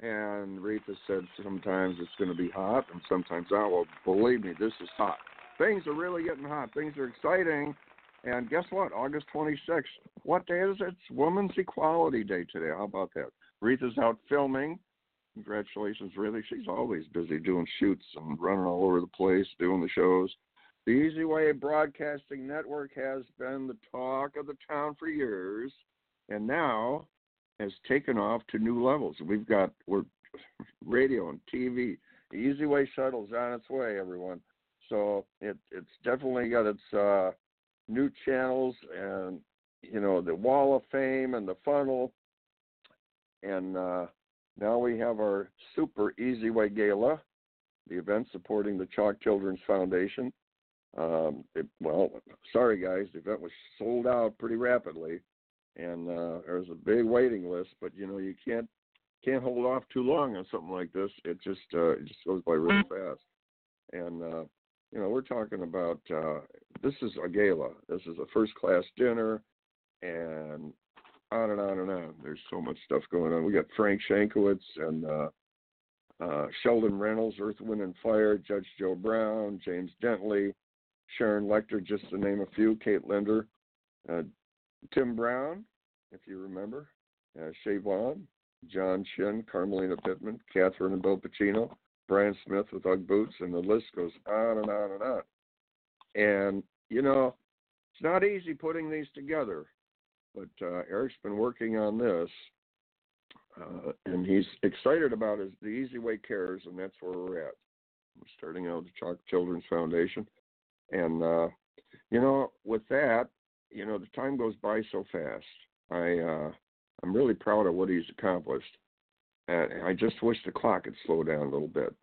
And Reatha said sometimes it's going to be hot and sometimes not. Well, believe me, this is hot. Things are really getting hot. Things are exciting. And guess what? August 26th. What day is it? It's Women's Equality Day today. How about that? Reatha's out filming. Congratulations, really. She's always busy doing shoots and running all over the place, doing the shows. The Easy Way Broadcasting Network has been the talk of the town for years, and now has taken off to new levels. We've got we're radio and TV. Easy Way shuttle's on its way, everyone. So it it's definitely got its uh, new channels and you know the Wall of Fame and the funnel, and uh, now we have our Super Easy Way Gala, the event supporting the CHOC Children's Foundation. Um, it, well, sorry guys, the event was sold out pretty rapidly and uh, there's a big waiting list. But you know, you can't can't hold off too long on something like this. It just uh, it just goes by really fast. And uh, you know, we're talking about uh, this is a gala. This is a first class dinner, and on and on and on. There's so much stuff going on. We got Frank Shankwitz and uh, uh, Sheldon Reynolds, Earth, Wind, and Fire, Judge Joe Brown, James Dentley, Sharon Lechter, just to name a few, Kate Linder, uh, Tim Brown, if you remember, uh, Shay Vaughn, John Shin, Carmelina Pittman, Catherine and Bill Pacino, Brian Smith with Ugg Boots, and the list goes on and on and on. And, you know, it's not easy putting these together, but uh, Eric's been working on this, uh, and he's excited about his, the Easy Way Cares, and that's where we're at. We're starting out the CHOC Children's Foundation. And, uh, you know, with that, you know, the time goes by so fast. I uh, I'm really proud of what he's accomplished. And I just wish the clock had slowed down a little bit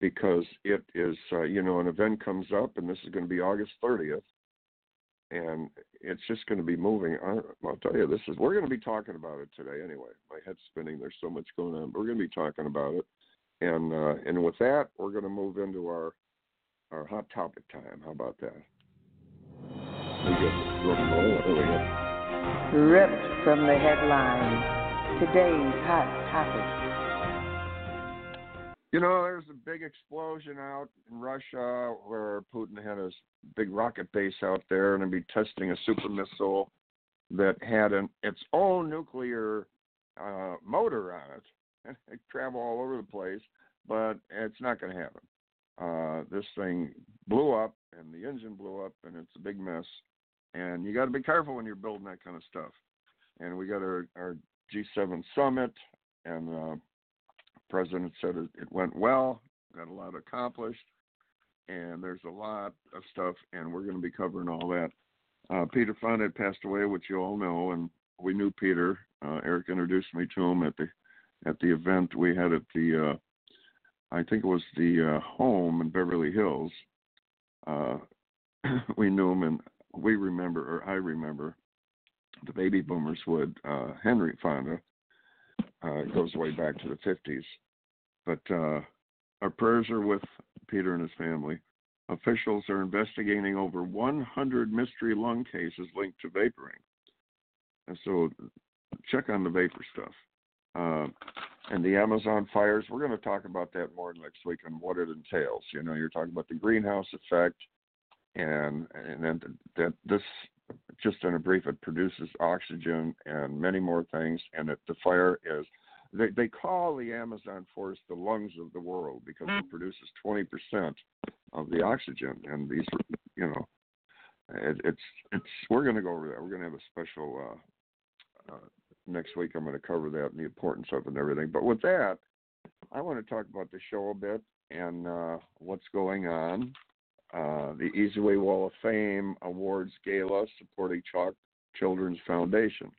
because it is, uh, you know, an event comes up, and this is going to be August 30th, and it's just going to be moving. I, I'll tell you, this is we're going to be talking about it today anyway. My head's spinning. There's so much going on, we're going to be talking about it. And uh, and with that, we're going to move into our our hot topic time. How about that? Ripped from the headlines. Today's hot topic. You know, there's a big explosion out in Russia where Putin had a big rocket base out there and be testing a super missile that had an its own nuclear uh, motor on it. And it travel all over the place, but it's not going to happen. Uh, this thing blew up, and the engine blew up, and it's a big mess and you got to be careful when you're building that kind of stuff. And we got our, our G7 summit, and uh, president said it, it went well, got a lot accomplished, and there's a lot of stuff, and we're going to be covering all that. Uh, Peter Fonda had passed away, which you all know, and we knew Peter. Uh, Eric introduced me to him at the at the event we had at the uh, I think it was the uh, home in Beverly Hills. Uh, we knew him, and we remember, or I remember, the baby boomers would. Uh, Henry Fonda uh, goes way back to the 50s. But uh, our prayers are with Peter and his family. Officials are investigating over 100 mystery lung cases linked to vaporing. And so check on the vapor stuff. Uh, and the Amazon fires, we're going to talk about that more next week and what it entails. You know, you're talking about the greenhouse effect, and and then that this just in a brief it produces oxygen and many more things and that the fire is they they call the amazon forest the lungs of the world because it produces 20% of the oxygen and these you know it, it's it's we're going to go over that. We're going to have a special uh, uh, next week i'm going to cover that and the importance of it and everything. But with that i want to talk about the show a bit and uh, what's going on uh, the Easy Way Wall of Fame Awards Gala supporting CHOC Children's Foundation.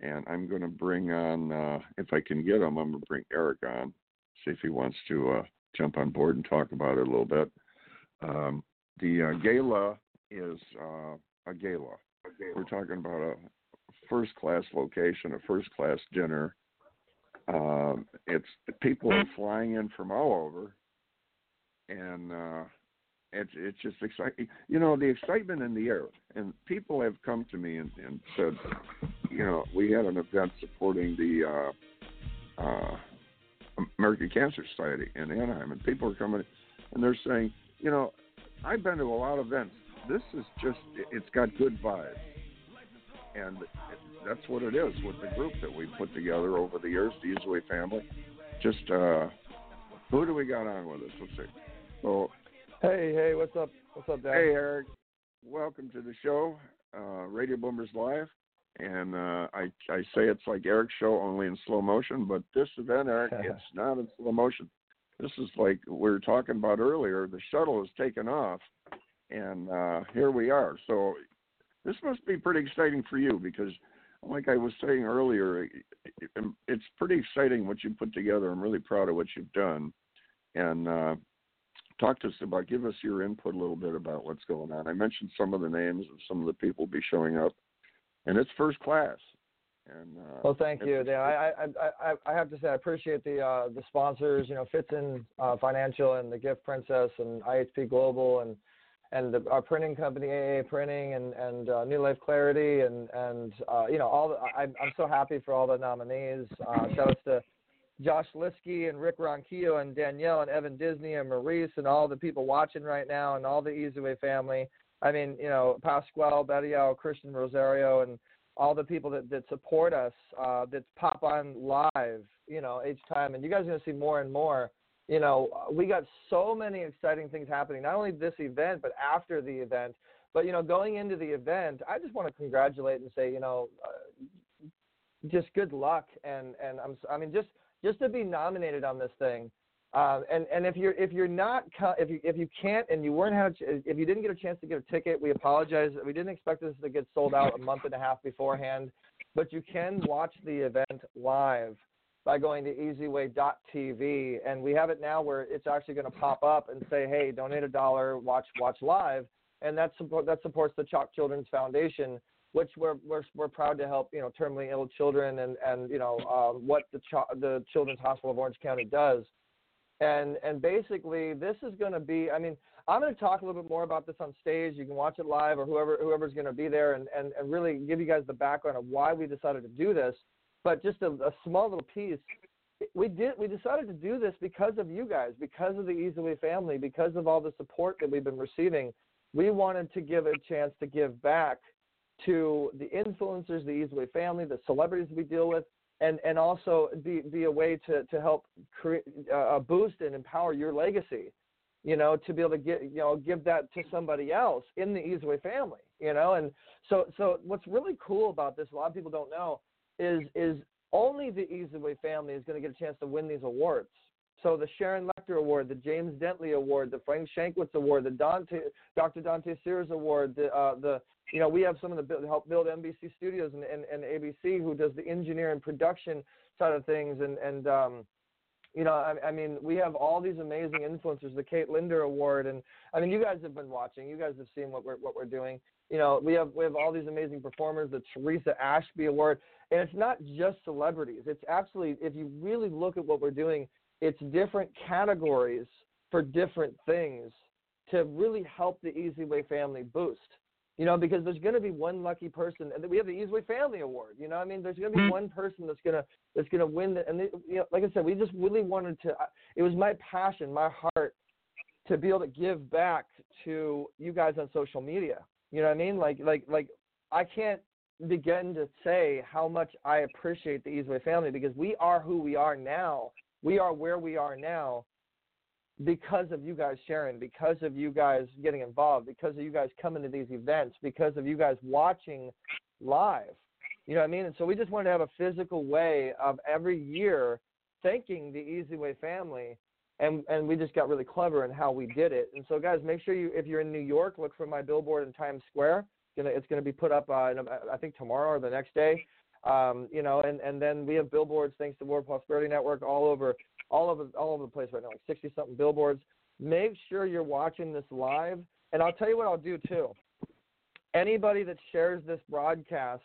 And I'm going to bring on, uh, if I can get him, I'm going to bring Eric on, see if he wants to uh, jump on board and talk about it a little bit. Um, the uh, gala is uh, a gala. We're talking about a first class location, a first class dinner. Um, it's people are flying in from all over, and uh, it's it's just exciting. You know, the excitement in the air, and people have come to me and, and said, you know, we had an event supporting the uh, uh, American Cancer Society in Anaheim, and people are coming and they're saying, you know, I've been to a lot of events. This is just, it's got good vibes. And that's what it is with the group that we put together over the years, the Easily family. Just, uh, who do we got on with us? Let's see. So, hey, hey, what's up? What's up, Dad? Hey, Eric. Welcome to the show, uh, Radio Boomers Live and uh, I I say it's like Eric's show only in slow motion, but this event, Eric, it's not in slow motion. This is like we were talking about earlier. The shuttle has taken off, and uh, here we are. So this must be pretty exciting for you because, like I was saying earlier, it's pretty exciting what you put together. I'm really proud of what you've done, and uh, talk to us about. Give us your input a little bit about what's going on. I mentioned some of the names of some of the people be showing up and it's first class. And uh, well, thank you. Yeah, I, I I I have to say I appreciate the uh, the sponsors. You know, Fitson uh, Financial and the Gift Princess and IHP Global and and the, our printing company AA Printing and and uh, New Life Clarity and and uh, you know all the, I, I'm so happy for all the nominees. Uh, shout out to Josh Liske and Rick Ronquillo and Danielle and Evan Disney and Maurice and all the people watching right now and all the Easy Way family. I mean, you know, Pasquale, Betial, Christian Rosario, and all the people that, that support us uh, that pop on live, you know, each time. And you guys are going to see more and more. You know, we got so many exciting things happening, not only this event, but after the event. But, you know, going into the event, I just want to congratulate and say, you know, uh, just good luck. And, and I'm, I mean, just, just to be nominated on this thing um, and and if you're if you're not if you if you can't and you weren't had if you didn't get a chance to get a ticket, we apologize. We didn't expect this to get sold out a month and a half beforehand, but you can watch the event live by going to easyway.tv, and we have it now where it's actually going to pop up and say, "Hey, donate a dollar, watch watch live," and that support that supports the CHOC Children's Foundation, which we're we're we're proud to help you know terminally ill children and and you know um, what the Ch- the Children's Hospital of Orange County does. And and basically this is going to be i mean i'm going to talk a little bit more about this on stage. You can watch it live or whoever whoever's going to be there and, and and really give you guys the background of why we decided to do this. But just a, a small little piece we did we decided to do this because of you guys because of the easily family because of all the support that we've been receiving. We wanted to give a chance to give back to the influencers the easily family the celebrities we deal with and and also be be a way to to help create uh, boost and empower your legacy you know to be able to get you know give that to somebody else in the easyway family you know? And so so what's really cool about this a lot of people don't know is is only the easyway family is going to get a chance to win these awards so the Sharon Lechter Award, the James Dentley Award, the Frank Shankwitz Award, the Dante, Dr. Dante Sears Award, the, uh, the you know we have some of the help build NBC Studios and, and, and ABC who does the engineer and production side of things, and and um, you know I, I mean we have all these amazing influencers, the Kate Linder Award, and I mean you guys have been watching, you guys have seen what we're what we're doing. You know we have we have all these amazing performers, the Teresa Ashby Award, and it's not just celebrities. It's absolutely if you really look at what we're doing it's different categories for different things to really help the Easy Way family boost. You know, because there's going to be one lucky person, and we have the Easy Way Family Award. You know, I mean, there's going to be mm-hmm. one person that's going to that's going to win. The, and they, you know, like I said, we just really wanted to. It was my passion, my heart, to be able to give back to you guys on social media. You know what I mean? Like, like, like, I can't begin to say how much I appreciate the Easy Way family because we are who we are now we are where we are now because of you guys sharing, because of you guys getting involved, because of you guys coming to these events, because of you guys watching live. You know what I mean? And so we just wanted to have a physical way of every year thanking the Easy Way family. And, and we just got really clever in how we did it. And so, guys, make sure you, if you're in New York, look for my billboard in Times Square. It's going to be put up, uh, I think, tomorrow or the next day. Um, you know, and, and then we have billboards thanks to World Prosperity Network all over all over all over the place right now, like 60 something billboards. Make sure you're watching this live, and I'll tell you what I'll do too. Anybody that shares this broadcast,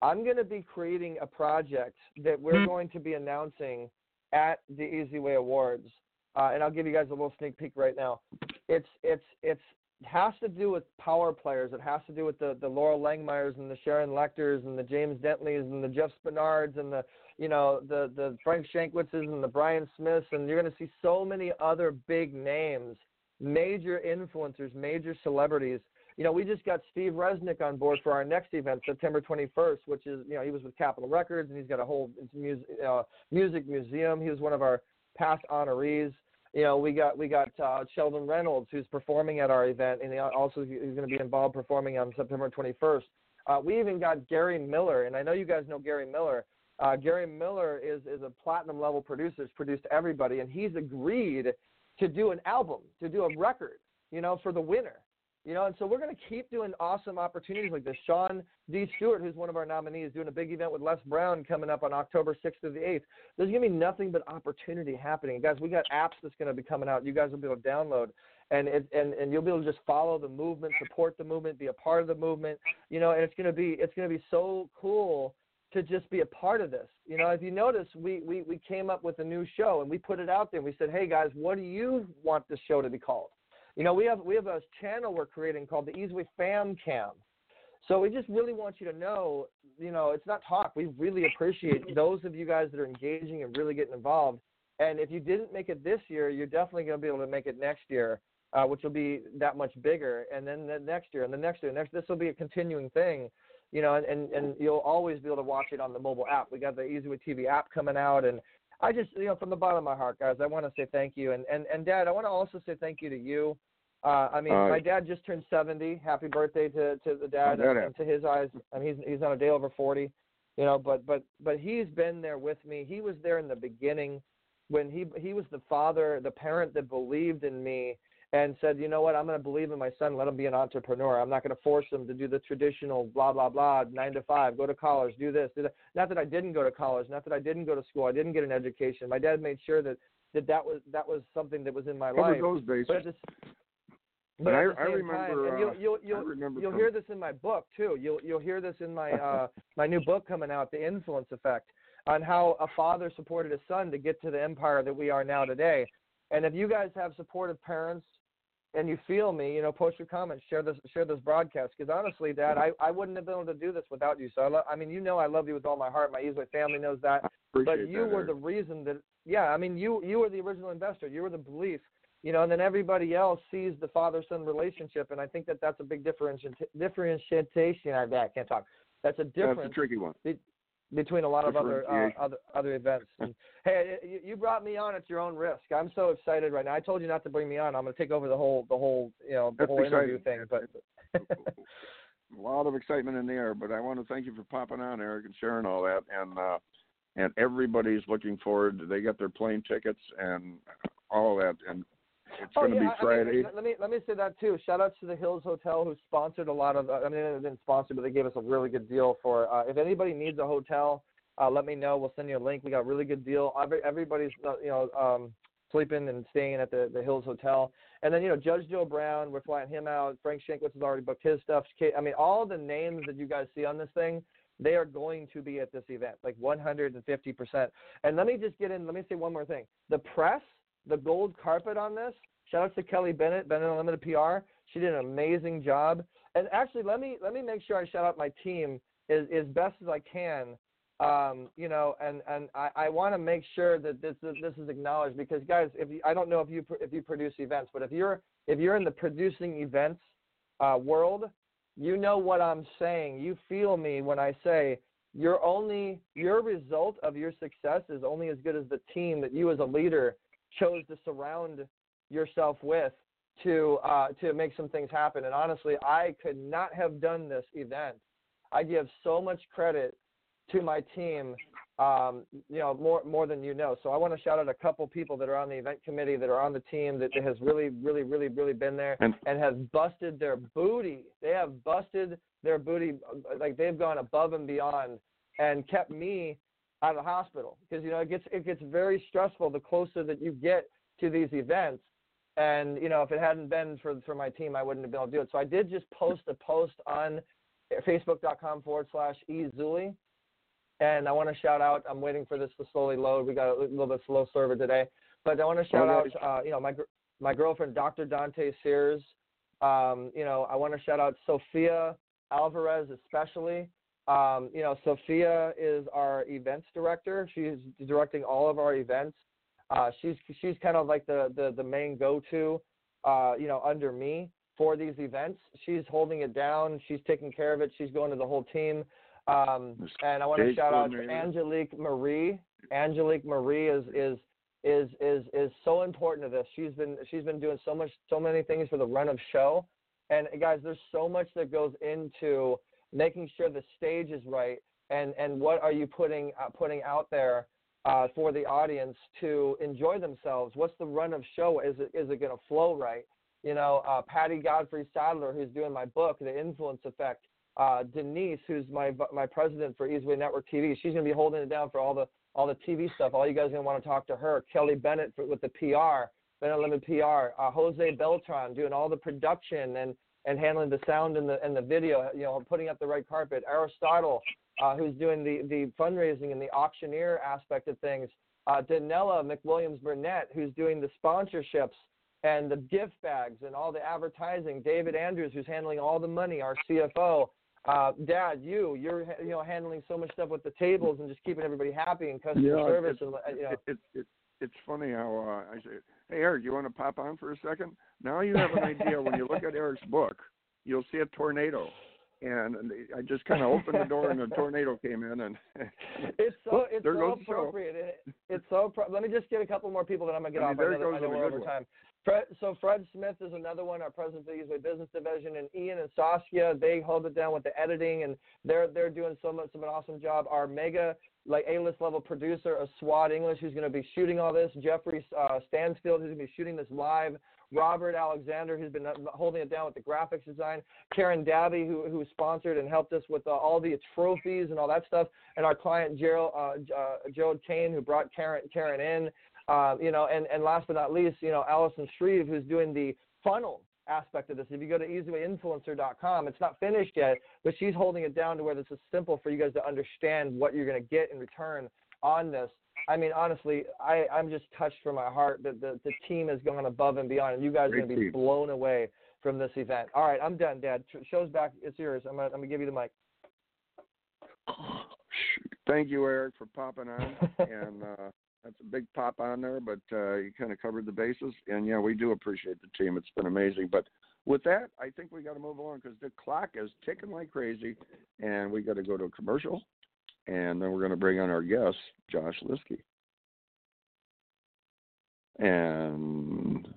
I'm going to be creating a project that we're mm-hmm. going to be announcing at the Easy Way Awards, uh, and I'll give you guys a little sneak peek right now. It's it's it's has to do with power players. It has to do with the the Loral Langemeiers and the Sharon Lechters and the James Dentleys and the Jeff Spenards and the you know the the Frank Shankwitzes and the Brian Smiths and you're going to see so many other big names, major influencers, major celebrities. You know, we just got Steve Resnick on board for our next event, September 21st, which is you know he was with Capitol Records and he's got a whole music uh, music museum. He was one of our past honorees you know, we got we got uh, Sheldon Reynolds who's performing at our event, and he also he's going to be involved performing on September 21st. Uh, we even got Gary Miller, and I know you guys know Gary Miller. Uh, Gary Miller is is a platinum level producer. He's produced everybody, and he's agreed to do an album, to do a record, you know, for the winner. You know, and so we're going to keep doing awesome opportunities like this. Sean D. Stewart, who's one of our nominees, doing a big event with Les Brown coming up on October 6th through the 8th. There's going to be nothing but opportunity happening. Guys, we got apps that's going to be coming out. You guys will be able to download. And, it, and and you'll be able to just follow the movement, support the movement, be a part of the movement, you know. And it's gonna be it's gonna be so cool to just be a part of this. You know, if you notice, we, we, we came up with a new show and we put it out there. And we said, hey guys, what do you want this show to be called? You know, we have we have a channel we're creating called the Easyway Fam Cam. So we just really want you to know, you know, it's not talk. We really appreciate those of you guys that are engaging and really getting involved. And if you didn't make it this year, you're definitely going to be able to make it next year, uh, which will be that much bigger. And then the next year, and the next year, next this will be a continuing thing, you know. And, and and you'll always be able to watch it on the mobile app. We got the Easyway TV app coming out, and I just, you know, from the bottom of my heart, guys, I want to say thank you. And, and, and Dad, I want to also say thank you to you. Uh, I mean, uh, my dad just turned 70. Happy birthday to, to the dad. And, and to his eyes, I mean, he's, he's on a day over 40, you know, but, but, but he's been there with me. He was there in the beginning when he, he was the father, the parent that believed in me and said, you know what, I'm going to believe in my son. Let him be an entrepreneur. I'm not going to force him to do the traditional blah, blah, blah, nine to five, go to college, do this, do that. Not that I didn't go to college, not that I didn't go to school. I didn't get an education. My dad made sure that, that that was, that was something that was in my Covered life. those bases. But the, but I, I remember. Time, you'll, you'll, you'll, uh, remember you'll hear this in my book too. You'll you'll hear this in my uh, my new book coming out, The Influence Effect, on how a father supported his son to get to the empire that we are now today. And if you guys have supportive parents and you feel me, you know, post your comments, share this, share this broadcast. Because honestly, Dad, I, I wouldn't have been able to do this without you. So I, lo- I mean, you know, I love you with all my heart. My Easyway family knows that. But you that, were the reason that, yeah, I mean, you you were the original investor. You were the belief, you know, and then everybody else sees the father-son relationship, and I think that that's a big differentiation. Differentiation. I can't talk. That's a difference. That's a tricky one. Between a lot of other uh, other other events. And, hey, you, you brought me on at your own risk. I'm so excited right now. I told you not to bring me on. I'm going to take over the whole the whole you know the That's whole exciting. interview thing. But a lot of excitement in the air. But I want to thank you for popping on, Eric, and sharing all that. And uh, and everybody's looking forward. They got their plane tickets and all that. And it's oh, going to yeah, be Friday. I mean, let me let me say that too. Shout out to the Hills Hotel who sponsored a lot of. I mean, they didn't sponsor, but they gave us a really good deal for. Uh, if anybody needs a hotel, uh, let me know. We'll send you a link. We got a really good deal. Every, everybody's uh, you know um, sleeping and staying at the the Hills Hotel. And then you know Judge Joe Brown, we're flying him out. Frank Shankwitz has already booked his stuff. I mean, all the names that you guys see on this thing, they are going to be at this event, like 150 percent. And let me just get in. Let me say one more thing. The press, the gold carpet on this. Shout out to Kelly Bennett, Bennett Unlimited PR. She did an amazing job. And actually, let me let me make sure I shout out my team as as best as I can um, you know, and and I, I want to make sure that this is this is acknowledged because guys, if you, I don't know if you if you produce events, but if you're if you're in the producing events uh, world, you know what I'm saying. You feel me when I say you're only your result of your success is only as good as the team that you as a leader chose to surround yourself with to uh, to make some things happen. And honestly, I could not have done this event. I give so much credit to my team, um, you know, more more than you know. So I want to shout out a couple people that are on the event committee that are on the team that has really, really, really, really been there and, and has busted their booty. They have busted their booty, like they've gone above and beyond and kept me out of the hospital because you know it gets it gets very stressful the closer that you get to these events. And you know, if it hadn't been for for my team, I wouldn't have been able to do it. So I did just post a post on facebook.com forward slash ezuli. And I want to shout out. I'm waiting for this to slowly load. We got a little bit slow server today, but I want to shout out. Uh, you know, my my girlfriend, Dr. Dante Sears. Um, you know, I want to shout out Sophia Alvarez especially. Um, you know, Sophia is our events director. She's directing all of our events. Uh, she's she's kind of like the the, the main go-to, uh, you know, under me for these events. She's holding it down. She's taking care of it. She's going to the whole team. Um, and I want to shout out to Angelique Marie. Angelique Marie is is is is is so important to this. She's been she's been doing so much so many things for the run of show. And guys, there's so much that goes into making sure the stage is right and and what are you putting uh, putting out there uh, for the audience to enjoy themselves? What's the run of show? Is it is it going to flow right? You know, uh, Patty Godfrey Sadler, who's doing my book, The Influence Effect. Uh, Denise, who's my my president for Easyway Network TV, she's going to be holding it down for all the all the TV stuff. All you guys are going to want to talk to her. Kelly Bennett for, with the PR, Bennett Limit PR. Uh, Jose Beltran doing all the production and and handling the sound and the and the video. You know, putting up the right carpet. Aristotle, uh, who's doing the the fundraising and the auctioneer aspect of things. Uh, Danella McWilliams Burnett, who's doing the sponsorships and the gift bags and all the advertising. David Andrews, who's handling all the money. Our CFO. Uh, Dad, you, you're you know handling so much stuff with the tables and just keeping everybody happy and customer yeah, service it, and you know. It, it, it's funny how uh, I say, "Hey Eric, you want to pop on for a second? Now you have an idea. when you look at Eric's book, you'll see a tornado, and I just kind of opened the door and a tornado came in, and it's so it's so appropriate. It, it's so. Pro- Let me just get a couple more people that I'm gonna get I mean, off. I know, I know we're over one. time. Fred, so Fred Smith is another one, our president of the Business Division, and Ian and Saskia, they hold it down with the editing, and they're they're doing so much of an awesome job. Our mega like A-list level producer, a SWAT English, who's going to be shooting all this. Jeffrey uh, Stansfield, who's going to be shooting this live. Robert Alexander, who's been uh, holding it down with the graphics design. Karen Dabby, who who sponsored and helped us with uh, all the trophies and all that stuff. And our client Gerald uh, uh, Gerald Kane, who brought Karen Karen in. Uh, you know, and, and last but not least, you know, Allison Shreve, who's doing the funnel aspect of this. If you go to easywayinfluencer.com, it's not finished yet, but she's holding it down to where this is simple for you guys to understand what you're going to get in return on this. I mean, honestly, I, I'm just touched from my heart that the, the team has gone above and beyond, and you guys are going to be blown away from this event. All right, I'm done, Dad. Show's back. It's yours. I'm going to give you the mic. Thank you, Eric, for popping on, and uh, that's a big pop on there, but uh, you kind of covered the bases. And yeah, we do appreciate the team. It's been amazing. But with that, I think we got to move along because the clock is ticking like crazy, and we got to go to a commercial, and then we're going to bring on our guest, Josh Liske. And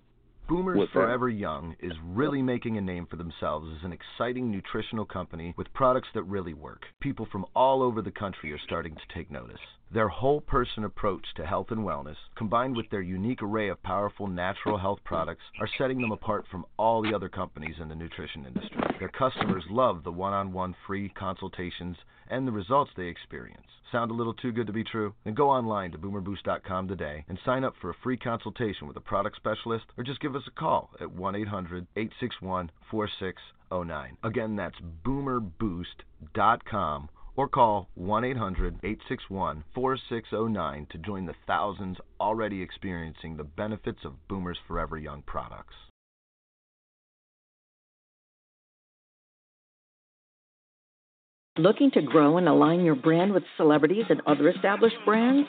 Boomers Forever Young is really making a name for themselves as an exciting nutritional company with products that really work. People from all over the country are starting to take notice. Their whole person approach to health and wellness, combined with their unique array of powerful natural health products, are setting them apart from all the other companies in the nutrition industry. Their customers love the one on one free consultations and the results they experience. Sound a little too good to be true? Then go online to boomerboost.com today and sign up for a free consultation with a product specialist or just give us a call at 1 800 861 4609. Again, that's boomerboost.com or call 1 800 861 4609 to join the thousands already experiencing the benefits of Boomers Forever Young products. Looking to grow and align your brand with celebrities and other established brands?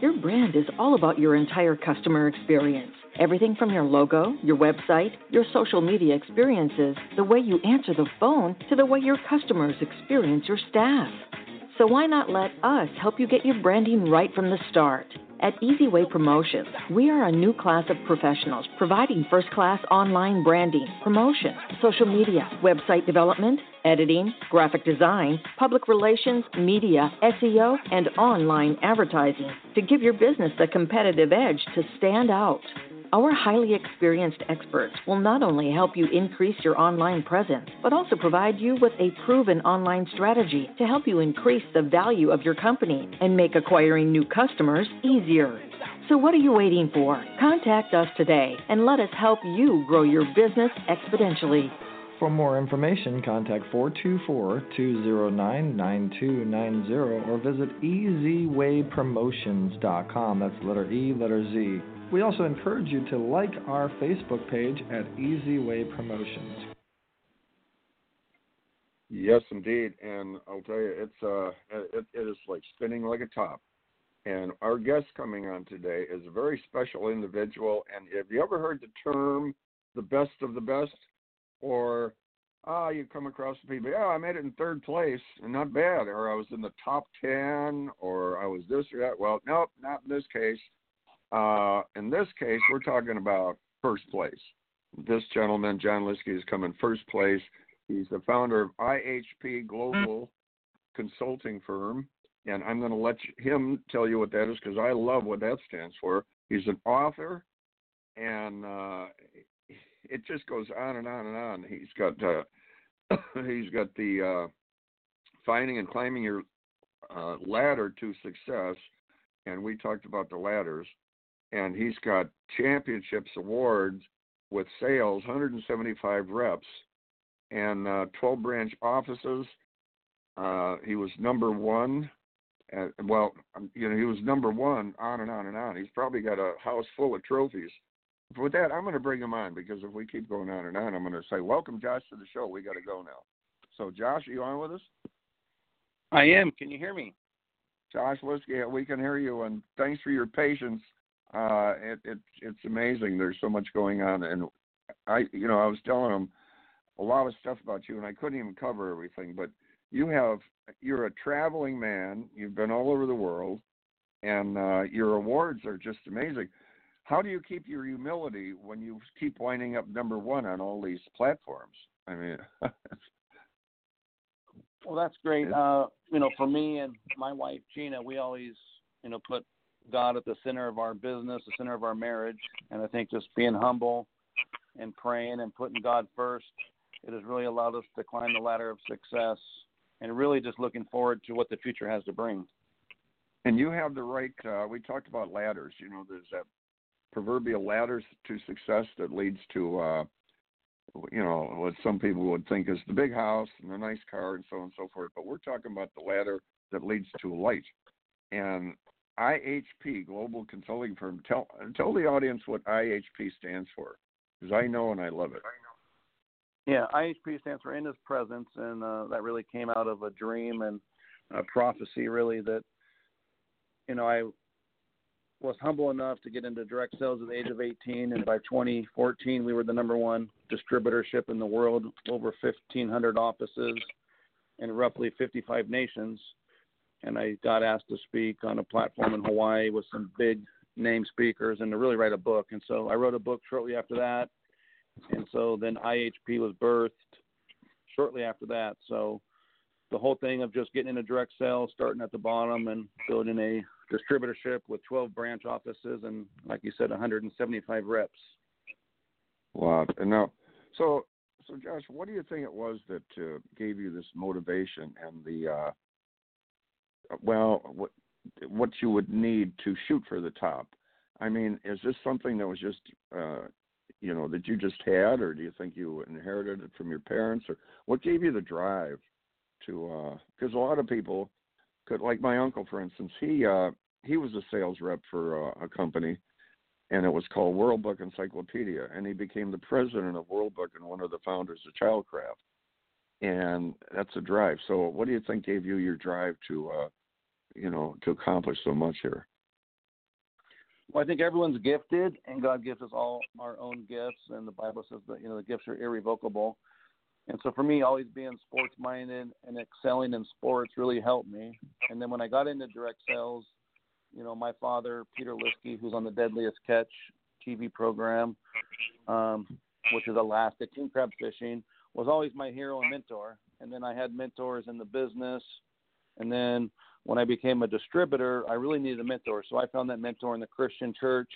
Your brand is all about your entire customer experience. Everything from your logo, your website, your social media experiences, the way you answer the phone, to the way your customers experience your staff. So why not let us help you get your branding right from the start? At Easyway Promotions, we are a new class of professionals providing first class online branding, promotion, social media, website development, editing, graphic design, public relations, media, SEO, and online advertising to give your business the competitive edge to stand out. Our highly experienced experts will not only help you increase your online presence, but also provide you with a proven online strategy to help you increase the value of your company and make acquiring new customers easier. So, what are you waiting for? Contact us today and let us help you grow your business exponentially. For more information, contact 424 209 9290 or visit easywaypromotions.com. That's letter E, letter Z. We also encourage you to like our Facebook page at Easy Way Promotions. Yes, indeed, and I'll tell you, it's uh, it, it is like spinning like a top. And our guest coming on today is a very special individual. And have you ever heard the term "the best of the best"? Or ah, you come across the people, yeah, I made it in third place, and not bad. Or I was in the top ten, or I was this or that. Well, nope, not in this case. Uh, in this case, we're talking about first place. This gentleman, John Liske, has come in first place. He's the founder of IHP Global Consulting Firm, and I'm going to let him tell you what that is because I love what that stands for. He's an author, and uh, it just goes on and on and on. He's got uh, he's got the uh, finding and climbing your uh, ladder to success, and we talked about the ladders and he's got championships awards with sales, 175 reps, and uh, 12 branch offices. Uh, he was number one. At, well, um, you know, he was number one on and on and on. He's probably got a house full of trophies. With that, I'm going to bring him on because if we keep going on and on, I'm going to say, "Welcome, Josh, to the show. We got to go now." So, Josh, are you on with us? I am. Can you hear me? Josh Liske, we can hear you, and thanks for your patience uh, it, it it's amazing. There's so much going on, and I, you know, I was telling him a lot of stuff about you, and I couldn't even cover everything. But you have, you're a traveling man. You've been all over the world, and uh, your awards are just amazing. How do you keep your humility when you keep winding up number one on all these platforms? I mean, well, that's great. Uh, you know, for me and my wife Gina, we always, you know, put God at the center of our business, the center of our marriage, and I think just being humble and praying and putting God first, it has really allowed us to climb the ladder of success and really just looking forward to what the future has to bring. And you have the right. Uh, we talked about ladders. You know, there's that proverbial ladders to success that leads to, uh, you know, what some people would think is the big house and the nice car and so on and so forth. But we're talking about the ladder that leads to light. And IHP Global Consulting Firm. Tell tell the audience what IHP stands for, because I know and I love it. Yeah, IHP stands for In His Presence, and uh, that really came out of a dream and a prophecy, really that you know I was humble enough to get into direct sales at the age of 18, and by 2014 we were the number one distributorship in the world, over 1,500 offices in roughly 55 nations and I got asked to speak on a platform in Hawaii with some big name speakers and to really write a book. And so I wrote a book shortly after that. And so then IHP was birthed shortly after that. So the whole thing of just getting into direct sales, starting at the bottom and building a distributorship with 12 branch offices and, like you said, 175 reps. Wow. And now, so, so Josh, what do you think it was that uh, gave you this motivation and the, uh, well, what what you would need to shoot for the top. I mean, is this something that was just uh, you know that you just had, or do you think you inherited it from your parents, or what gave you the drive to? Because uh, a lot of people could, like my uncle, for instance, he uh, he was a sales rep for uh, a company, and it was called World Book Encyclopedia, and he became the president of World Book and one of the founders of Childcraft, and that's a drive. So, what do you think gave you your drive to uh, you know, to accomplish so much here? Well, I think everyone's gifted, and God gives us all our own gifts, and the Bible says that you know the gifts are irrevocable. And so for me, always being sports minded and excelling in sports really helped me. And then when I got into direct sales, you know, my father, Peter Liske, who's on the Deadliest Catch TV program, um, which is Alaska king crab fishing, was always my hero and mentor. And then I had mentors in the business, and then when I became a distributor, I really needed a mentor. So I found that mentor in the Christian church.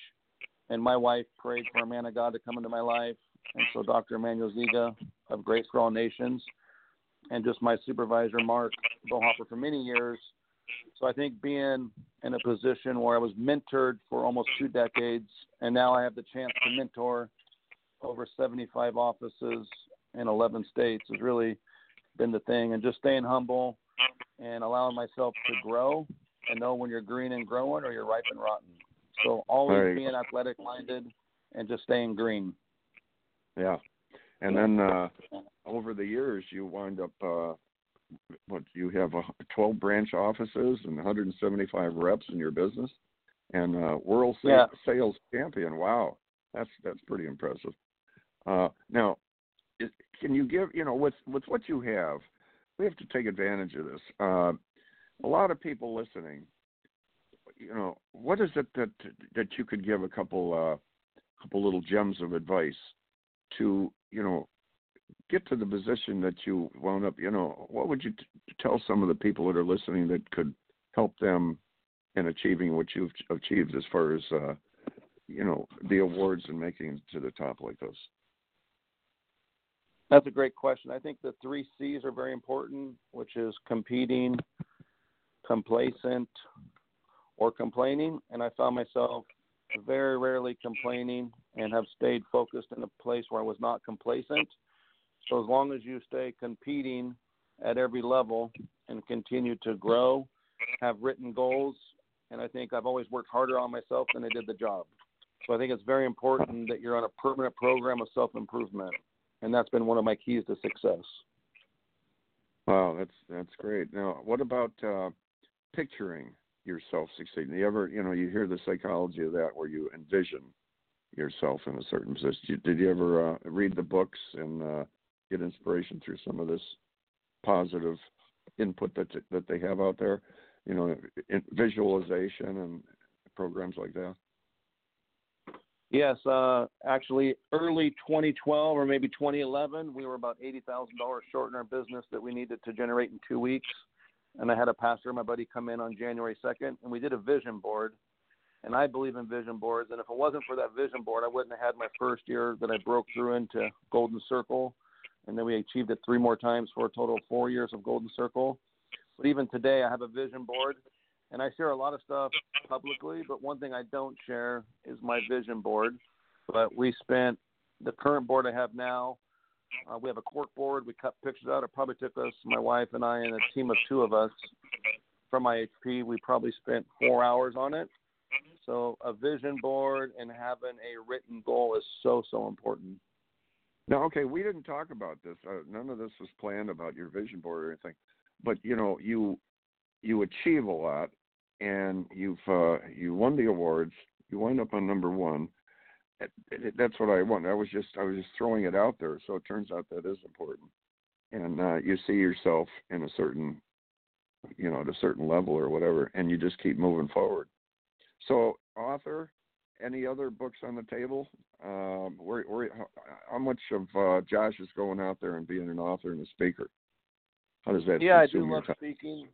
and my wife prayed for a man of God to come into my life, and so Dr. Emmanuel Ziga of Grace for All Nations, and just my supervisor Mark Bohopper for many years. So I think being in a position where I was mentored for almost two decades, and now I have the chance to mentor over 75 offices in 11 states has really been the thing. And just staying humble and allowing myself to grow and know when you're green and growing or you're ripe and rotten. So always right. being athletic minded and just staying green. Yeah. And then uh, over the years, you wind up uh, what you have uh, 12 branch offices and 175 reps in your business, and uh, world yeah. sales champion. Wow, that's that's pretty impressive. Uh, now, is, can you give you know with with what you have? We have to take advantage of this. Uh, a lot of people listening. You know, what is it that that you could give a couple uh, couple little gems of advice to you know get to the position that you wound up, you know, what would you t- tell some of the people that are listening that could help them in achieving what you've achieved as far as, uh, you know, the awards and making to the top like this? That's a great question. I think the three C's are very important, which is competing, complacent, or complaining. And I found myself very rarely complaining and have stayed focused in a place where I was not complacent. So as long as you stay competing at every level and continue to grow, have written goals, and I think I've always worked harder on myself than I did the job. So I think it's very important that you're on a permanent program of self improvement, and that's been one of my keys to success. Wow, that's that's great. Now, what about uh, picturing yourself succeeding? You ever, you know, you hear the psychology of that, where you envision yourself in a certain position. Did you ever uh, read the books and uh, get inspiration through some of this positive input that that they have out there, you know, visualization and programs like that. Yes, uh, actually, early 2012 or maybe 2011, we were about eighty thousand dollars short in our business that we needed to generate in two weeks. And I had a pastor, my buddy, come in on January 2nd, and we did a vision board. And I believe in vision boards. And if it wasn't for that vision board, I wouldn't have had my first year that I broke through into Golden Circle and then we achieved it three more times for a total of four years of Golden Circle. But even today, I have a vision board, and I share a lot of stuff publicly. But one thing I don't share is my vision board. But we spent the current board I have now. Uh, we have a cork board. We cut pictures out. It probably took us, my wife and I, and a team of two of us from IHP. We probably spent four hours on it. So a vision board and having a written goal is so so important. Now, okay, we didn't talk about this. Uh, none of this was planned about your vision board or anything. But you know, you you achieve a lot, and you've uh, you won the awards. You wind up on number one. That's what I want. I was just I was just throwing it out there. So it turns out that is important, and uh, you see yourself in a certain, you know, at a certain level or whatever, and you just keep moving forward. So author, any other books on the table? Um, where, where, how, how much of uh, Josh is going out there and being an author and a speaker? How does that? Yeah, I do love time? speaking.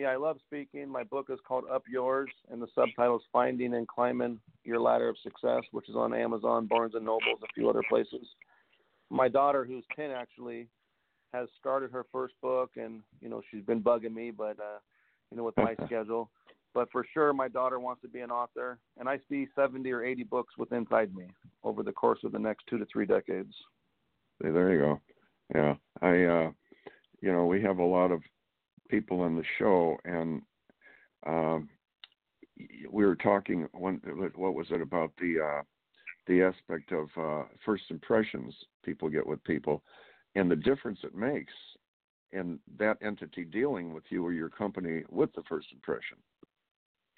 Yeah, I love speaking. My book is called Up Yours, and the subtitle is Finding and Climbing Your Ladder of Success, which is on Amazon, Barnes and Nobles, a few other places. My daughter, who's ten, actually has started her first book, and you know she's been bugging me, but uh, you know with my schedule, but for sure my daughter wants to be an author and i see 70 or 80 books with inside me over the course of the next two to three decades See, there you go yeah i uh you know we have a lot of people on the show and um we were talking what was it about the uh the aspect of uh first impressions people get with people and the difference it makes in that entity dealing with you or your company with the first impression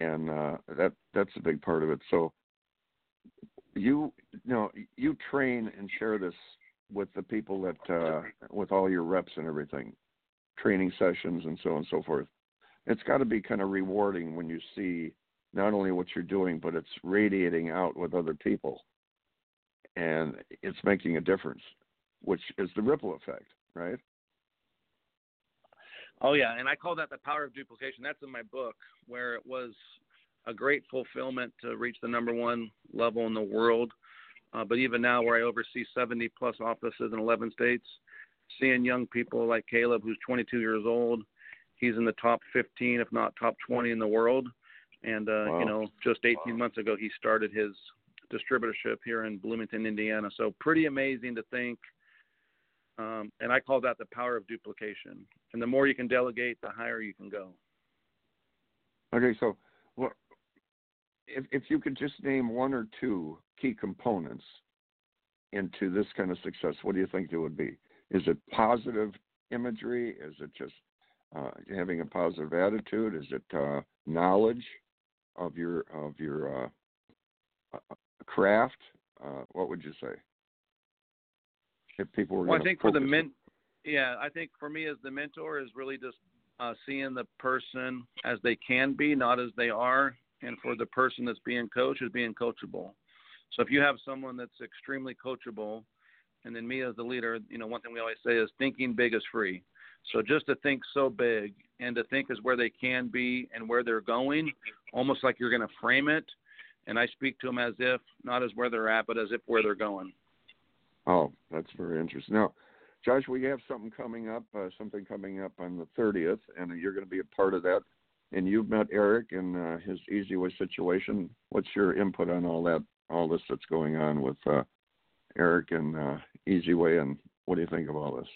and uh, that that's a big part of it. So you, you know you train and share this with the people that uh, with all your reps and everything, training sessions and so on and so forth. It's got to be kind of rewarding when you see not only what you're doing, but it's radiating out with other people, and it's making a difference, which is the ripple effect, right? Oh yeah, and I call that the power of duplication. That's in my book where it was a great fulfillment to reach the number one level in the world. Uh, but even now, where I oversee 70 plus offices in 11 states, seeing young people like Caleb, who's 22 years old, he's in the top 15, if not top 20 in the world. And uh, wow. you know, just 18 wow. months ago, he started his distributorship here in Bloomington, Indiana. So pretty amazing to think. Um, and I call that the power of duplication. And the more you can delegate, the higher you can go. Okay, so what if if you could just name one or two key components into this kind of success, what do you think it would be? Is it positive imagery? Is it just uh, having a positive attitude? Is it uh, knowledge of your of your uh, uh craft? Uh, what would you say? If people were, well, I think for the men, yeah, I think for me as the mentor is really just uh, seeing the person as they can be, not as they are, and for the person that's being coached is being coachable. So if you have someone that's extremely coachable, and then me as the leader, you know, one thing we always say is thinking big is free. So just to think so big and to think is where they can be and where they're going, almost like you're going to frame it. And I speak to them as if not as where they're at, but as if where they're going. Oh, that's very interesting. Now, Josh, we have something coming up, uh, something coming up on the 30th, and you're going to be a part of that. And you've met Eric and uh, his eZWay situation. What's your input on all that, all this that's going on with uh, Eric and uh, eZWay, and what do you think of all this?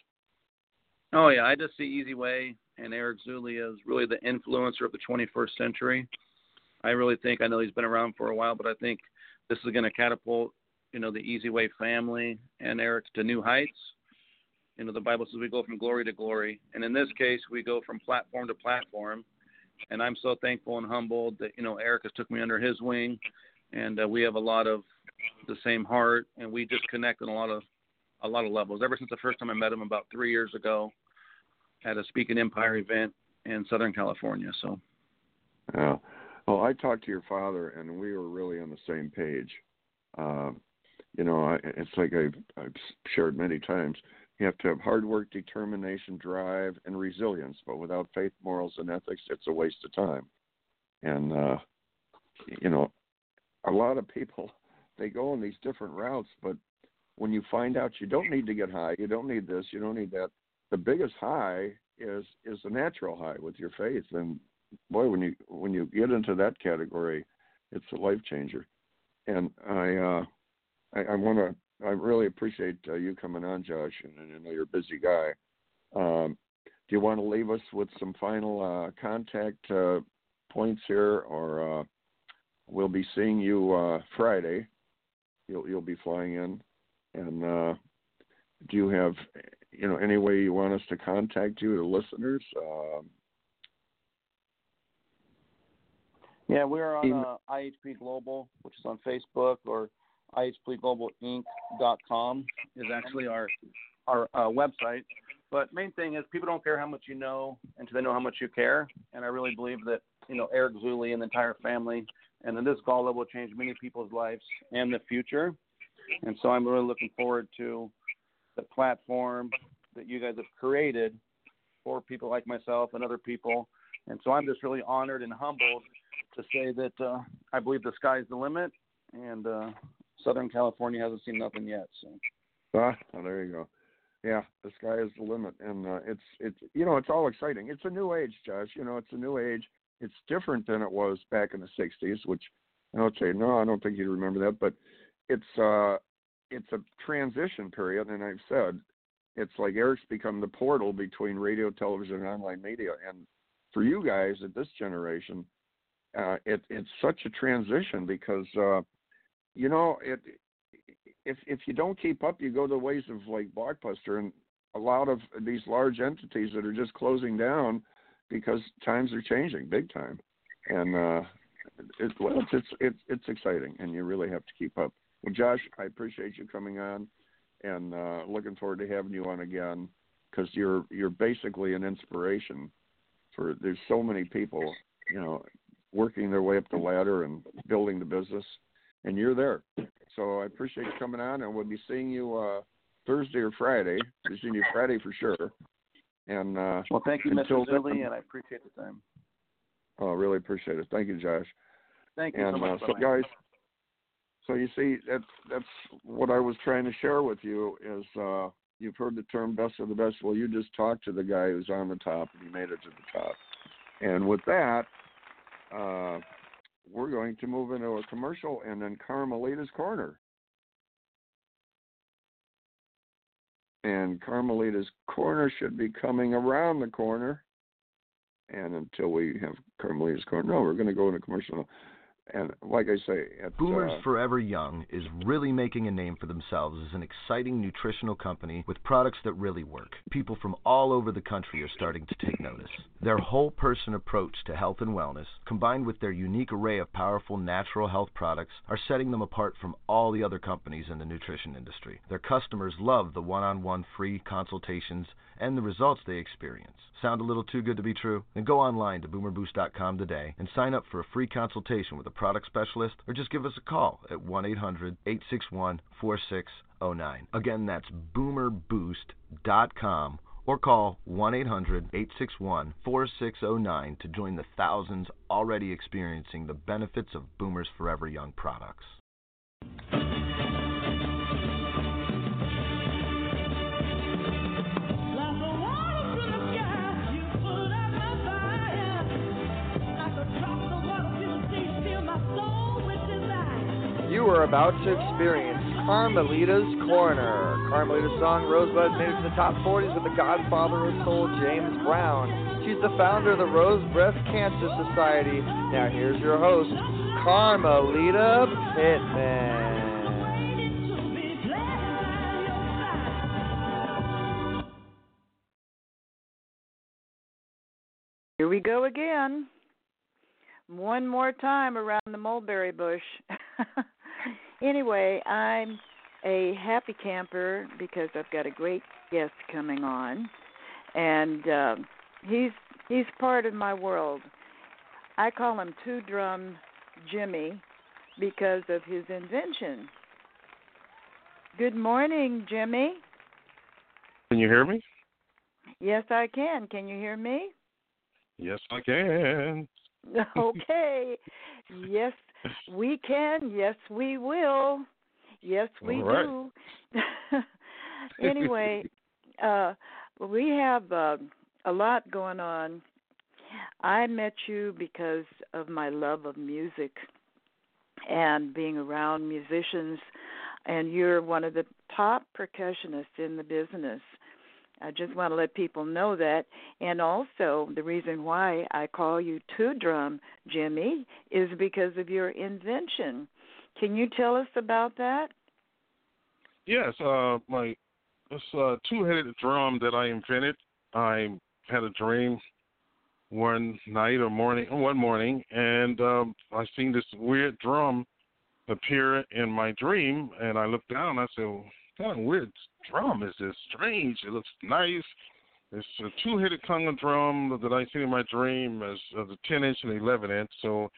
Oh yeah, I just see eZWay and Eric Zuley as really the influencer of the 21st century. I really think I know he's been around for a while, but I think this is going to catapult, you know, the eZWay family and Eric to new heights. You know, the Bible says we go from glory to glory, and in this case, we go from platform to platform. And I'm so thankful and humbled that you know Eric has took me under his wing, and uh, we have a lot of the same heart, and we just connect on a lot of a lot of levels. Ever since the first time I met him about three years ago at a Speaking Empire event in Southern California. So. Yeah. Well, I talked to your father, and we were really on the same page. Uh, you know, I, it's like I've, I've shared many times. You have to have hard work, determination, drive, and resilience. But without faith, morals, and ethics, it's a waste of time. And uh, you know, a lot of people they go on these different routes, but when you find out you don't need to get high, you don't need this, you don't need that. The biggest high is is a natural high with your faith, and boy, when you when you get into that category, it's a life changer. And I uh, I, I want to I really appreciate uh, you coming on, Josh, and, and I know you're a busy guy. Um, do you want to leave us with some final uh, contact uh, points here, or uh, we'll be seeing you uh, Friday? You'll you'll be flying in, and uh, do you have you know any way you want us to contact you, the listeners? Um, yeah, we're on uh, IHP Global, which is on Facebook, or IHPGlobalInc.com is actually our our uh, website. But main thing is people don't care how much you know until they know how much you care. And I really believe that you know Eric Zuley and the entire family and then this gala will change many people's lives and the future. And so I'm really looking forward to the platform that you guys have created for people like myself and other people. And so I'm just really honored and humbled to say that uh, I believe the sky's the limit, and uh, Southern California hasn't seen nothing yet. So. Ah, well, there you go. Yeah, the sky is the limit, and uh, it's it's you know it's all exciting. It's a new age, Josh. You know, it's a new age. It's different than it was back in the '60s, which I would say no, I don't think you'd remember that, but it's uh, it's a transition period, and I've said it's like Eric's become the portal between radio, television, and online media, and for you guys at this generation, uh, it, it's such a transition because uh, you know it. If if you don't keep up, you go the ways of like Blockbuster and a lot of these large entities that are just closing down because times are changing big time, and uh, it, well, it's it's it's exciting, and you really have to keep up. Well, Josh, I appreciate you coming on, and uh, looking forward to having you on again because you're you're basically an inspiration for. There's so many people, you know, working their way up the ladder and building the business, and you're there. So I appreciate you coming on, and we'll be seeing you uh, Thursday or Friday. We'll be seeing you Friday for sure. And uh, well, thank you, Mr. Zuley, and I appreciate the time. Oh, really appreciate it. Thank you, Josh. Thank you and so much. uh, so guys, so you see that's that's what I was trying to share with you is uh, you've heard the term best of the best. Well, you just talked to the guy who's on the top and he made it to the top. And with that, uh, we're going to move into a commercial and then Carmelita's Corner. And Carmelita's Corner should be coming around the corner. And until we have Carmelita's Corner, no, we're going to go into commercial. And like I say, at, Boomers uh, Forever Young is really making a name for themselves as an exciting nutritional company with products that really work. People from all over the country are starting to take notice. Their whole person approach to health and wellness, combined with their unique array of powerful natural health products, are setting them apart from all the other companies in the nutrition industry. Their customers love the one on one free consultations and the results they experience. Sound a little too good to be true? Then go online to boomerboost.com today and sign up for a free consultation with a product specialist or just give us a call at 1 800 861 4609. Again, that's boomerboost.com or call 1 800 861 4609 to join the thousands already experiencing the benefits of Boomers Forever Young products. Are about to experience Carmelita's Corner. Carmelita's song Rosebud made it to the top 40s with the godfather of soul, James Brown. She's the founder of the Rose Breast Cancer Society. Now here's your host, Carmelita Pittman. Here we go again. One more time around the mulberry bush. anyway, I'm a happy camper because I've got a great guest coming on, and uh, he's he's part of my world. I call him Two Drum Jimmy because of his invention. Good morning, Jimmy. Can you hear me? Yes, I can. Can you hear me? Yes, I can. Okay. yes, we can. Yes, we will. Yes, we right. do. anyway, uh, we have uh, a lot going on. I met you because of my love of music and being around musicians, and you're one of the top percussionists in the business. I just want to let people know that. And also, the reason why I call you Two Drum Jimmy is because of your invention. Can you tell us about that? Yes, uh, my this uh, two-headed drum that I invented. I had a dream one night or morning, one morning, and um, I seen this weird drum appear in my dream, and I looked down. And I said, well, "What kind of weird drum is this? Strange. It looks nice." It's a two-headed conga drum that I seen in my dream as, as a 10-inch and 11-inch. So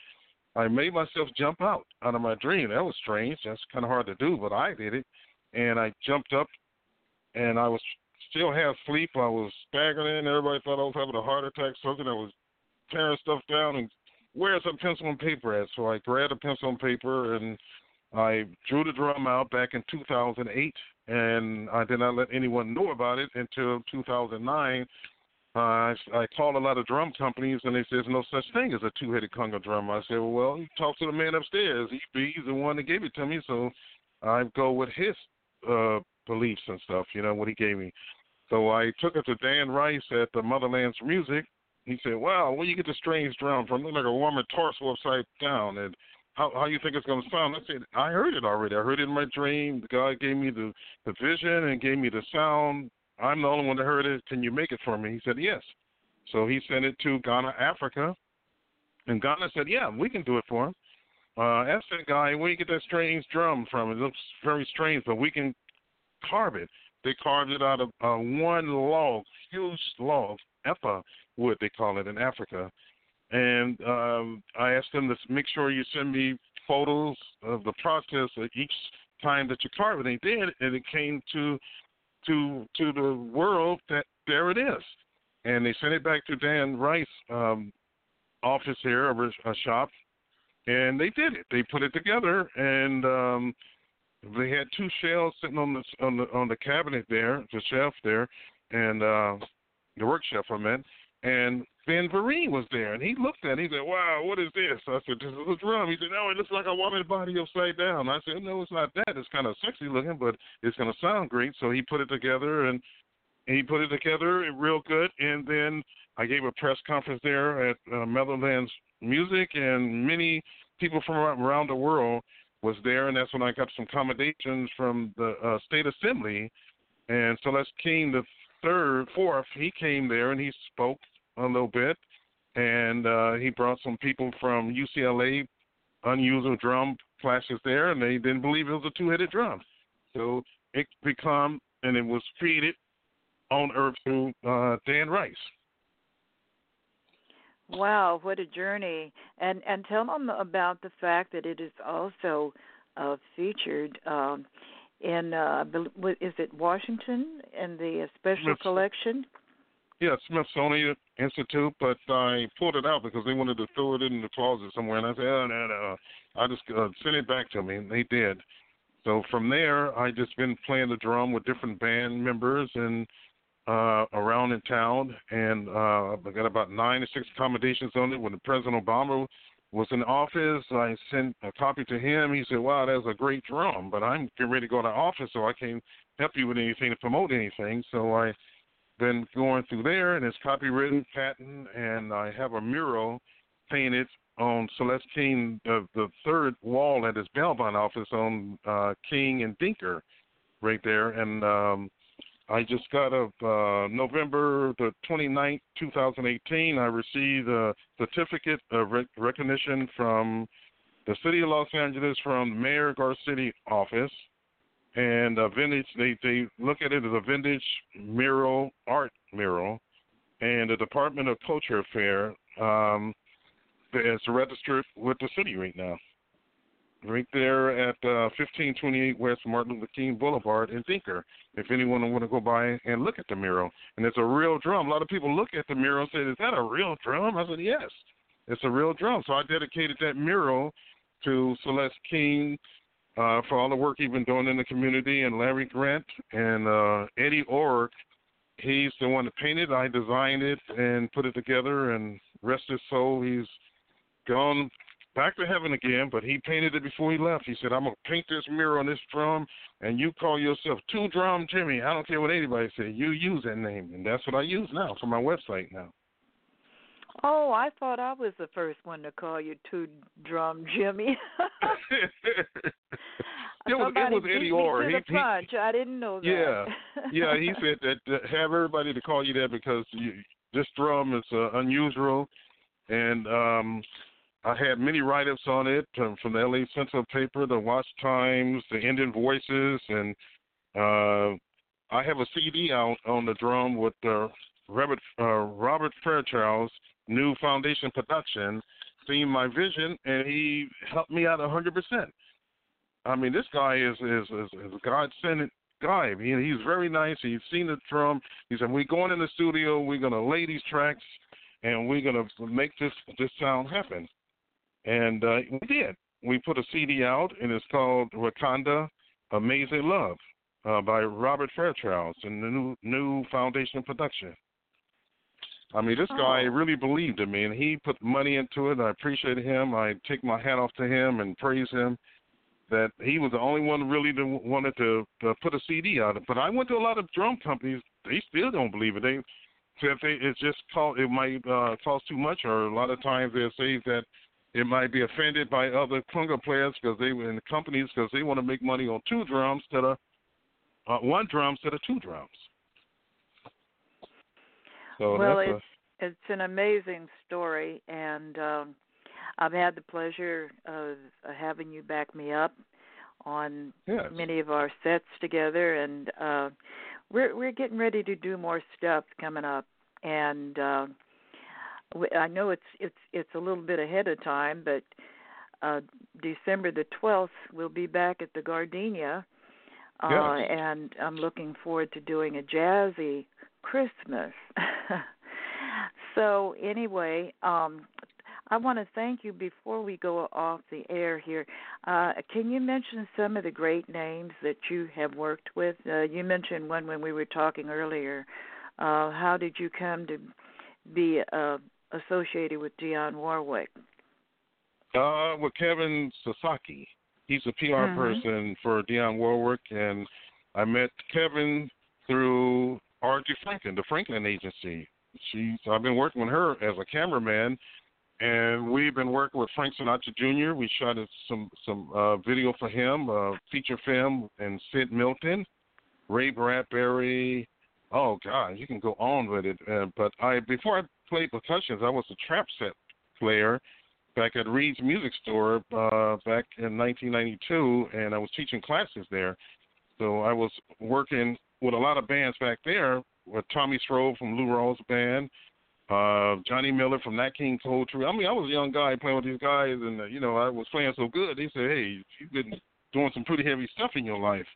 I made myself jump out out of my dream. That was strange. That's kind of hard to do, but I did it. And I jumped up, and I was still half asleep. I was staggering. Everybody thought I was having a heart attack. Something. I was tearing stuff down and where's a pencil and paper at? So I grabbed a pencil and paper and I drew the drum out back in 2008, and I did not let anyone know about it until 2009. Uh, I, I called a lot of drum companies, and they said there's no such thing as a two-headed conga drum. I said, well, talk to the man upstairs. He, he's the one that gave it to me, so I go with his uh, beliefs and stuff. You know what he gave me. So I took it to Dan Rice at the Motherland's Music. He said, "Wow, where you get the strange drum from? Look like a woman torso upside down." And how how you think it's going to sound? I said, "I heard it already. I heard it in my dream. God gave me the the vision and gave me the sound. I'm the only one that heard it. Can you make it for me?" He said, "Yes." So he sent it to Ghana, Africa, and Ghana said, "Yeah, we can do it for him." Uh, asked that guy, "Where you get that strange drum from? It looks very strange, but we can carve it." They carved it out of uh, one log, huge log, epa wood they call it in Africa. And um, I asked them to make sure you send me photos of the process of each time that you carve. And they did, and it came to to to the world that there it is. And they sent it back to Dan Rice um, office here, a, a shop, and they did it. They put it together, and um, they had two shells sitting on the on the on the cabinet there, the shelf there, and uh, the work shelf I meant. And Ben Vereen was there, and he looked at it. He said, "Wow, what is this?" I said, "This is a drum." He said, "No, it looks like a woman's body upside down." I said, "No, it's not that. It's kind of sexy looking, but it's going to sound great." So he put it together, and he put it together real good. And then I gave a press conference there at uh, Motherlands Music, and many people from around the world was there, and that's when I got some commendations from the uh, state assembly. And Celes King, the third, fourth, he came there and he spoke a little bit, and uh, he brought some people from UCLA, unusual drum classes there, and they didn't believe it was a two-headed drum. So it become, and it was created on Earth through uh, Dan Rice. Wow, what a journey! And and tell them about the fact that it is also uh, featured um, in uh, is it Washington in the special collection? Yeah, Smithsonian Institute, but I pulled it out because they wanted to throw it in the closet somewhere, and I said, oh, no, no. I just uh, sent it back to me, and they did. So from there, I just been playing the drum with different band members and uh, around in town, and uh, I got about nine or six accommodations on it. When the President Obama was in office, I sent a copy to him. He said, "Wow, that's a great drum, but I'm getting ready to go to office, so I can't help you with anything to promote anything." So I been going through there, and it's copywritten, patent, and I have a mural painted on Celes King, the, the third wall at his Bellbond office on uh, King and Denker, right there, and um, I just got a uh, November the 29th, 2018. I received a certificate of rec- recognition from the city of Los Angeles from Mayor Garcetti office, and a vintage. They they look at it as a vintage mural art mural, and the Department of Culture Affair um, is registered with the city right now right there at uh, 1528 West Martin Luther King Boulevard in Denker. If anyone want to go by and look at the mural, and it's a real drum. A lot of people look at the mural and say, "Is that a real drum?" I said, "Yes, it's a real drum." So I dedicated that mural to Celes King uh, for all the work he's been doing in the community, and Larry Grant and uh, Eddie Ork. He's the one that painted. I designed it and put it together, and rest his soul, he's gone back to heaven again, but he painted it before he left. He said, I'm to paint this mirror on this drum, and you call yourself Two Drum Jimmy. I don't care what anybody says. You use that name. And that's what I use now for my website now. Oh, I thought I was the first one to call you Two Drum Jimmy. it was, it was Eddie Orr. He, punch. I didn't know that. Yeah, yeah. He said that have everybody to call you that because you, this drum is uh, unusual, and um I had many write-ups on it um, from the LA Central paper, the Watts Times, the Indian Voices, and uh, I have a CD out on the drum with uh, Robert uh, Robert Fairchild's new foundation production, seeing my vision, and he helped me out a hundred percent. I mean, this guy is is is, is God sent guy. He, he's very nice. He's seen the drum. He said, "We're going in the studio. We're gonna lay these tracks, and we're gonna make this this sound happen." And uh, we did. We put a CD out, and it's called Wakanda Amazing Love uh, by Robert Fairchild and the new new Foundation production. I mean, this guy oh. really believed in me, and he put money into it. I appreciate him. I take my hat off to him and praise him that he was the only one really that wanted to, put a CD out. But I went to a lot of drum companies; they still don't believe it. They said they, it's just called it might uh, cost too much, or a lot of times they'll say that it might be offended by other conga players because they were in the companies because they want to make money on two drums instead of uh, one drum instead of two drums. So well, it's a, it's an amazing story, and um, I've had the pleasure of having you back me up on yes. many of our sets together, and uh, we're we're getting ready to do more stuff coming up, and. Uh, I know it's it's it's a little bit ahead of time, but uh December the 12th we'll be back at the Gardenia. Uh yes. and I'm looking forward to doing a jazzy Christmas. so anyway, um I want to thank you before we go off the air here. Uh, can you mention some of the great names that you have worked with? Uh, you mentioned one when we were talking earlier. Uh, how did you come to be uh, associated with Dionne Warwick? Uh, with Kevin Sasaki. He's a PR mm-hmm. person for Dionne Warwick, and I met Kevin through Artie Franklin, the Franklin Agency. She's I've been working with her as a cameraman, and we've been working with Frank Sinatra Jr. We shot some some uh, video for him, uh, feature film, and Sid Milton, Ray Bradbury. Oh God, you can go on with it. Uh, but I before I played percussions, I was a trap set player back at Reed's Music Store uh, back in 1992, and I was teaching classes there. So I was working with a lot of bands back there, with Tommy Stroh from Lou Rawls band, uh, Johnny Miller from Nat King Cole Trio. I mean, I was a young guy playing with these guys, and uh, you know, I was playing so good. They said, "Hey, you've been doing some pretty heavy stuff in your life."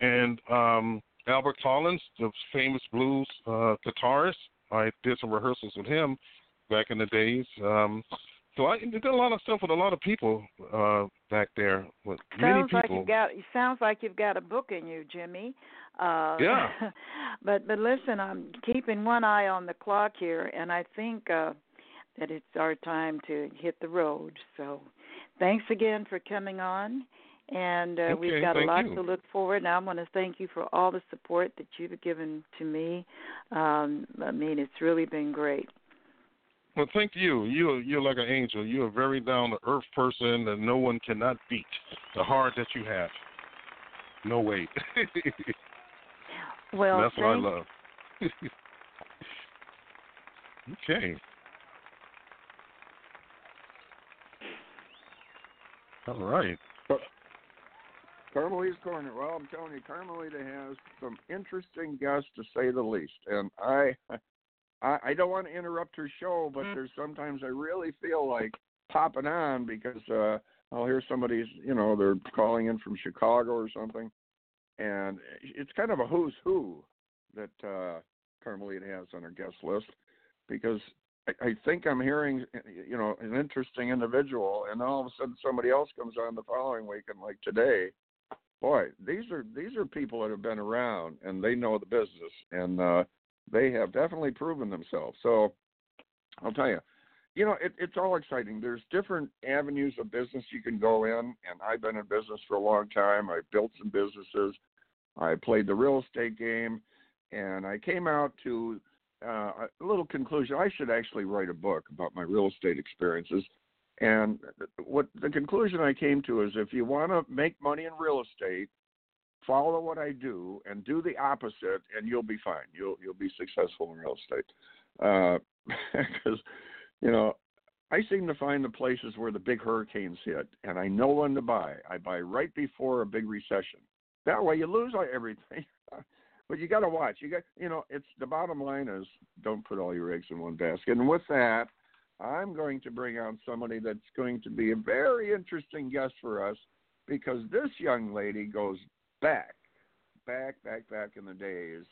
And um, Albert Collins, the famous blues uh, guitarist, I did some rehearsals with him back in the days. Um, so I did a lot of stuff with a lot of people uh, back there. With sounds many people. Sounds like you've got. It sounds like you've got a book in you, Jimmy. Uh, yeah. but but listen, I'm keeping one eye on the clock here, and I think uh, that it's our time to hit the road. So, thanks again for coming on. And uh, okay, we've got a lot you. to look forward. And I want to thank you for all the support that you've given to me. Um, I mean, it's really been great. Well, thank you. You you're like an angel. You're a very down to earth person that no one cannot beat. The heart that you have. No way. well, that's what I love. okay. All right. Carmelita's Corner. Well, I'm telling you, Carmelita has some interesting guests to say the least, and I, I, I don't want to interrupt her show, but there's sometimes I really feel like popping on because uh I'll hear somebody's, you know, they're calling in from Chicago or something, and it's kind of a who's who that uh Carmelita has on her guest list because I, I think I'm hearing, you know, an interesting individual, and all of a sudden somebody else comes on the following week, and like today, boy, these are these are people that have been around and they know the business, and uh, they have definitely proven themselves. So I'll tell you, you know, it, it's all exciting. There's different avenues of business you can go in, and I've been in business for a long time. I've built some businesses. I played the real estate game, and I came out to uh, a little conclusion. I should actually write a book about my real estate experiences. And what the conclusion I came to is if you want to make money in real estate, follow what I do and do the opposite, and you'll be fine. You'll you'll be successful in real estate. Uh, because you know, I seem to find the places where the big hurricanes hit, and I know when to buy. I buy right before a big recession. That way, you lose everything. but you got to watch. You got, you know, it's the bottom line is don't put all your eggs in one basket. And with that, I'm going to bring on somebody that's going to be a very interesting guest for us because this young lady goes back, back, back, back in the days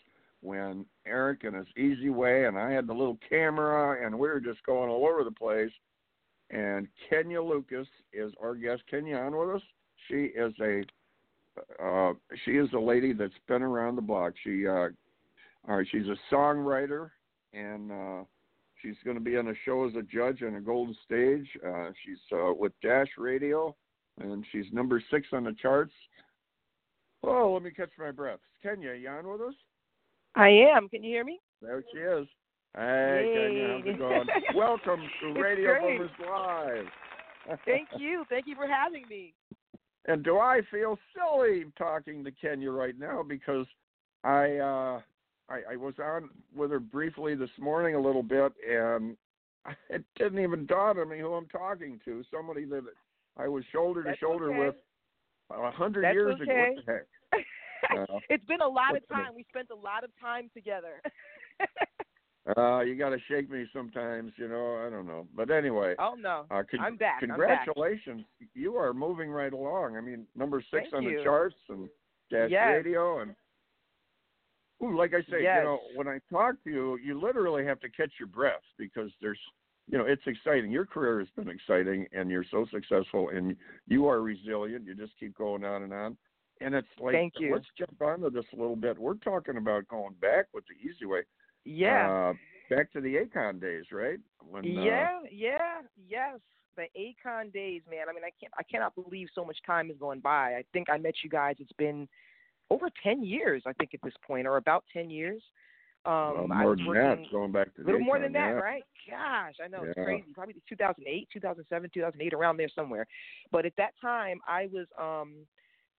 when Eric and his eZWay and I had the little camera and we were just going all over the place. And Kenya Lucas is our guest. Kenya on with us. She is a uh, she is a lady that's been around the block. She uh, all right, she's a songwriter and uh, she's going to be on a show as a judge on a golden stage. Uh, she's uh, with Dash Radio and she's number six on the charts. Oh, let me catch my breath. Kenya, you on with us? I am. Can you hear me? There she is. Hey, Kenya, how's it going? Welcome to It's Radio. Boomers Live. Thank you. Thank you for having me. And do I feel silly talking to Kenya right now because I uh I, I was on with her briefly this morning a little bit and it didn't even dawn on me who I'm talking to. Somebody that I was shoulder to That's shoulder okay. with a hundred years ago. okay. What the heck? Uh, it's been a lot of what's the name? time. We spent a lot of time together. Uh, you got to shake me sometimes, you know. I don't know, but anyway, oh no, uh, con- I'm back. I'm back. congratulations. You are moving right along. I mean, number six Thank on you. the charts and Dash Yes. Radio, and ooh, like I say, Yes. you know, when I talk to you, you literally have to catch your breath because there's you know, it's exciting. Your career has been exciting, and you're so successful, and you are resilient. You just keep going on and on. And it's like, Thank you. let's jump onto this a little bit. We're talking about going back with the easy way. Yeah. Uh, back to the Akon days, right? When, uh, yeah, yeah, yes. The Akon days, man. I mean, I can't, I cannot believe so much time is going by. I think I met you guys. It's been over ten years, I think, at this point, or about ten years. Um, well, more than that, going back to a little more than that, yeah. right? Gosh, I know it's crazy. Probably 2008, 2007, 2008, around there somewhere. But at that time, I was um,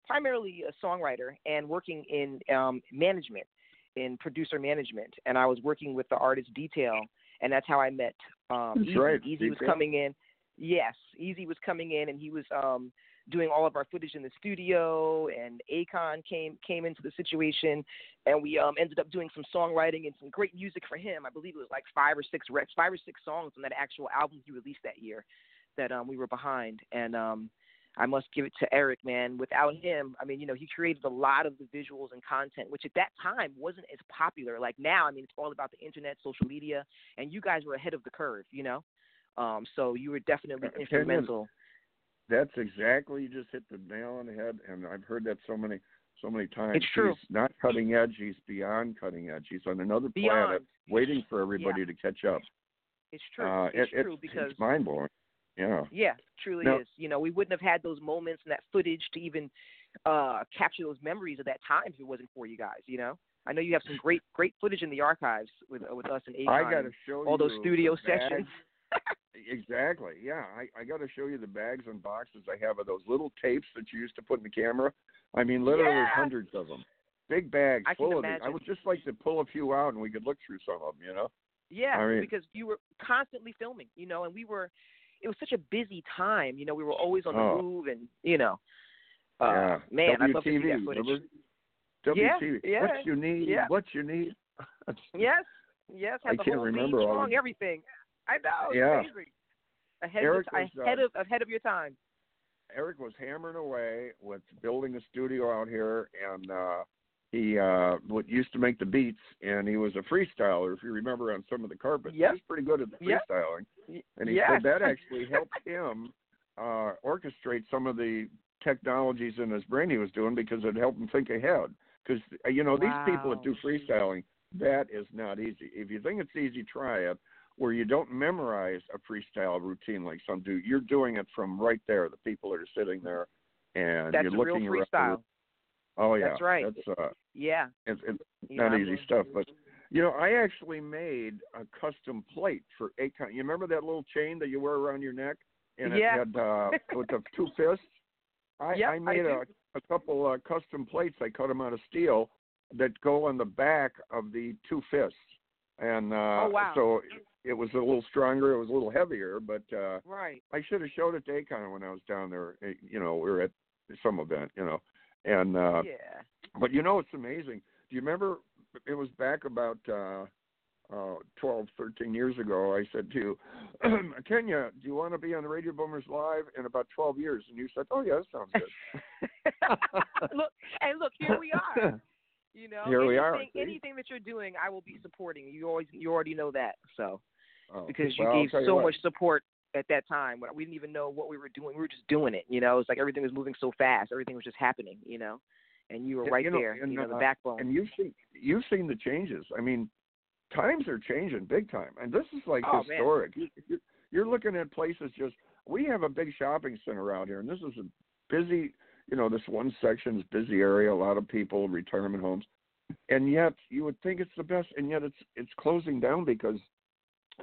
primarily a songwriter and working in um, management, in producer management, and I was working with the artist Detail, and that's how I met um, That's Easy. right, Easy was coming in. Yes, Easy was coming in, and he was um, doing all of our footage in the studio. And Akon came came into the situation, and we um, ended up doing some songwriting and some great music for him. I believe it was like five or six recs, five or six songs on that actual album he released that year that um, we were behind. And um, I must give it to Eric, man. Without him, I mean, you know, he created a lot of the visuals and content, which at that time wasn't as popular. Like now, I mean, it's all about the internet, social media, and you guys were ahead of the curve, you know. Um, so you were definitely instrumental. That's exactly you just hit the nail on the head, and I've heard that so many so many times. It's true. He's not cutting edge; he's beyond cutting edge. He's on another Beyond. planet, waiting for everybody Yeah. to catch up. It's true. Uh, it's it, true it's, because it's mind blowing. Yeah. Yeah, truly Now- is. You know, we wouldn't have had those moments and that footage to even uh capture those memories of that time if it wasn't for you guys. You know, I know you have some great great footage in the archives with uh, with us and Akon. I got to show you all those studio sessions. Exactly. Yeah, I, I got to show you the bags and boxes I have of those little tapes that you used to put in the camera. I mean, literally Yeah. hundreds of them. Big bags I full of these. I would just like to pull a few out and we could look through some of them. You know. Yeah, I mean- because you were constantly filming, you know, and we were. It was such a busy time, you know. We were always on the Oh. move, and you know, uh, yeah. man, I'd love to see that footage. remember? WTV. yeah, What you need? yeah. What you need? Yes, yes, I the can't whole remember all song, everything. I know, Yeah. amazing. Ahead Eric of was, ahead uh, of ahead of your time. Eric was hammering away with building a studio out here, and uh, he uh, what used to make the beats, and he was a freestyler. If you remember on some of the carpets, Yep. he was pretty good at the freestyling. Y- And he yes. said that actually helped him uh, orchestrate some of the technologies in his brain he was doing because it helped him think ahead. Because you know these people that do freestyling, that is not easy. If you think it's easy, try it. Where you don't memorize a freestyle routine like some do, you're doing it from right there. The people that are sitting there, and That's you're looking real freestyle. Oh yeah, That's right. That's uh, Yeah. it's, it's not easy stuff. But you know, I actually made a custom plate for Akon. You remember that little chain that you wear around your neck, and it Yeah. had uh, with the two fists. I, Yep, I I made do. a, a couple uh, custom plates. I cut them out of steel that go on the back of the two fists, and uh, Oh, wow. so it was a little stronger. It was a little heavier, but uh, Right. I should have showed it to Akon when I was down there. eh, You know, we were at some event. You know, and uh, yeah. but you know, it's amazing. Do you remember? It was back about uh, uh, 12, 13 years ago. I said to you, Kenya, do you want to be on the Radio Boomers Live in about 12 years? And you said, Oh, yeah, that sounds good. look, hey, look, here we are. You know, Here anything, we are, see? Anything that you're doing, I will be supporting. You always, you already know that. So Oh, because you well, gave you so what. much support at that time, we didn't even know what we were doing. We were just doing it. You know, it's like everything was moving so fast. Everything was just happening. You know, and you were right you know, there. and, you know, the uh, backbone. And you've seen you've seen the changes. I mean, times are changing big time, and this is like Oh, historic. You, you're, you're looking at places just. We have a big shopping center out here, and this is a busy. You know, this one section is busy area. A lot of people, retirement homes, and yet you would think it's the best, and yet it's it's closing down because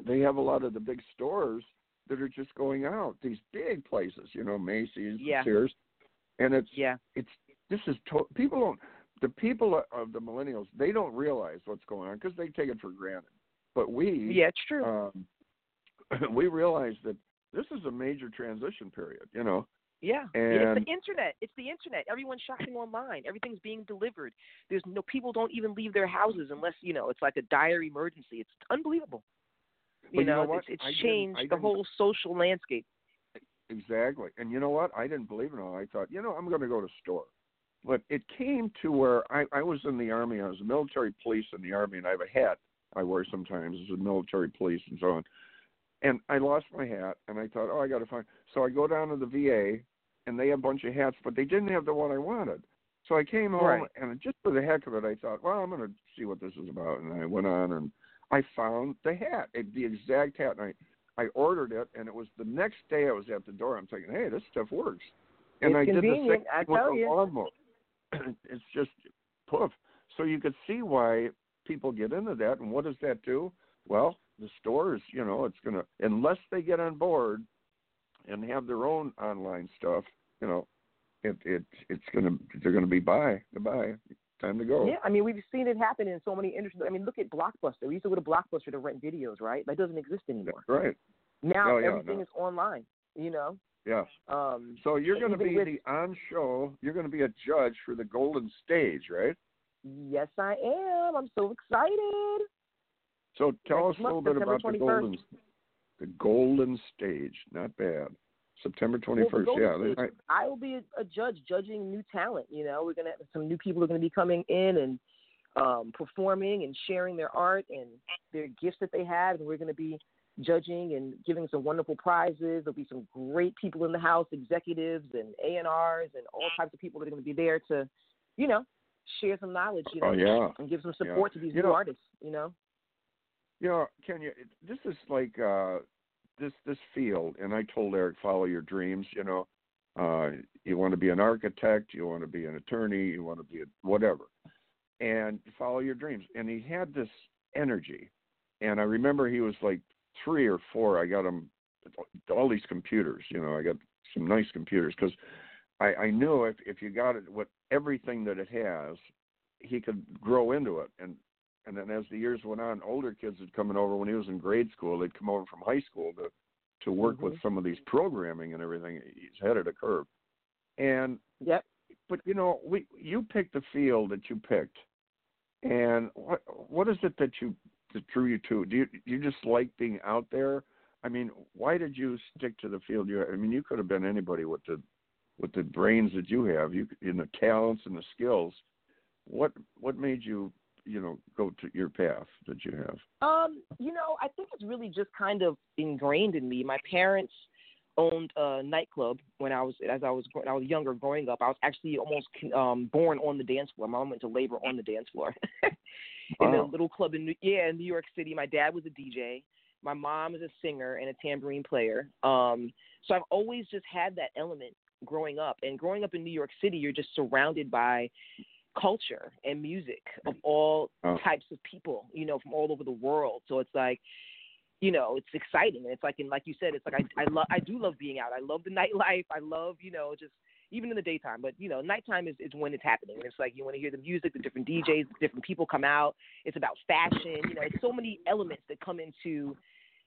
they have a lot of the big stores that are just going out. These big places, you know, Macy's, Yeah. Sears, and it's yeah. it's this is to- people don't the people of the millennials they don't realize what's going on because they take it for granted but we Yeah, it's true. um we realize that this is a major transition period you know Yeah, yeah, it's the internet. It's the internet. Everyone's shopping online. Everything's being delivered. There's no people don't even leave their houses unless you know it's like a dire emergency. It's unbelievable. You know know, it's, it's changed the whole social landscape. exactly and you know what i didn't believe it all i thought you know i'm going to go to store but it came to where i i was in the army i was a military police in the army and i have a hat i wear sometimes as a military police and so on and I lost my hat, and I thought, oh, I got to find. So I go down to the VA, and they have a bunch of hats, but they didn't have the one I wanted. So I came home, Right. and just for the heck of it, I thought, well, I'm going to see what this is about, and I went on, and I found the hat, the exact hat, and I, I ordered it, and it was the next day I was at the door. I'm thinking, hey, this stuff works, and It's I did the same convenient, with the you. lawnmower. it's just poof. So you could see why people get into that, and what does that do? Well, the stores, you know, it's gonna unless they get on board and have their own online stuff, you know, it it it's gonna they're gonna be bye goodbye time to go. Yeah, I mean, we've seen it happen in so many industries. I mean, look at Blockbuster. We used to go to Blockbuster to rent videos, right? That doesn't exist anymore. Right. Now Oh, yeah, everything no. is online. You know. Yeah. Um, So you're going to be with- the on show. You're going to be a judge for the Golden Stage, right? Yes, I am. I'm so excited. So tell Next us a month, little bit September about the 21st. Golden, the Golden Stage. Not bad. September 21st. Well, the first. Golden Yeah. State, I will be a, a judge judging new talent. You know, we're gonna have some new people are gonna be coming in and um, performing and sharing their art and their gifts that they have, and we're gonna be judging and giving some wonderful prizes. There'll be some great people in the house, executives and A and R's and all types of people that are gonna be there to, you know, share some knowledge. You know, Oh, yeah. and give some Yeah. support to these You new know- artists. You know. You know, Kenya, this is like uh this this field, and I told Eric, follow your dreams. You know, uh, you want to be an architect, you want to be an attorney, you want to be a whatever, and follow your dreams. And he had this energy, and I remember he was like three or four. I got him all these computers. You know, I got some nice computers because I, I knew if if you got it with everything that it has, he could grow into it. And and then as the years went on, older kids had coming over when he was in grade school. They'd come over from high school to to work with mm-hmm. some of these programming and everything. He's of the curve. And yep. But you know, we you picked the field that you picked, and what what is it that you that drew you to? Do you do you just like being out there? I mean, why did you stick to the field you? I mean, you could have been anybody with the with the brains that you have, you in the talents and the skills. What what made you you know go to your path that you have? Um, you know, I think it's really just kind of ingrained in me. My parents owned a nightclub when I was as I was when I was younger growing up. I was actually almost um born on the dance floor. My mom went to labor on the dance floor. in a little club in New, yeah, in New York City. My dad was a DJ. My mom is a singer and a tambourine player. Um so I've always just had that element growing up. And growing up in New York City, you're just surrounded by culture and music of all Oh. types of people, you know, from all over the world. So it's like, you know, it's exciting. And it's like, and like you said, it's like I I love I do love being out. I love the nightlife. I love, you know, just even in the daytime, but you know, nighttime is, is when it's happening. It's like you want to hear the music, the different DJs, different people come out. It's about fashion. You know, it's so many elements that come into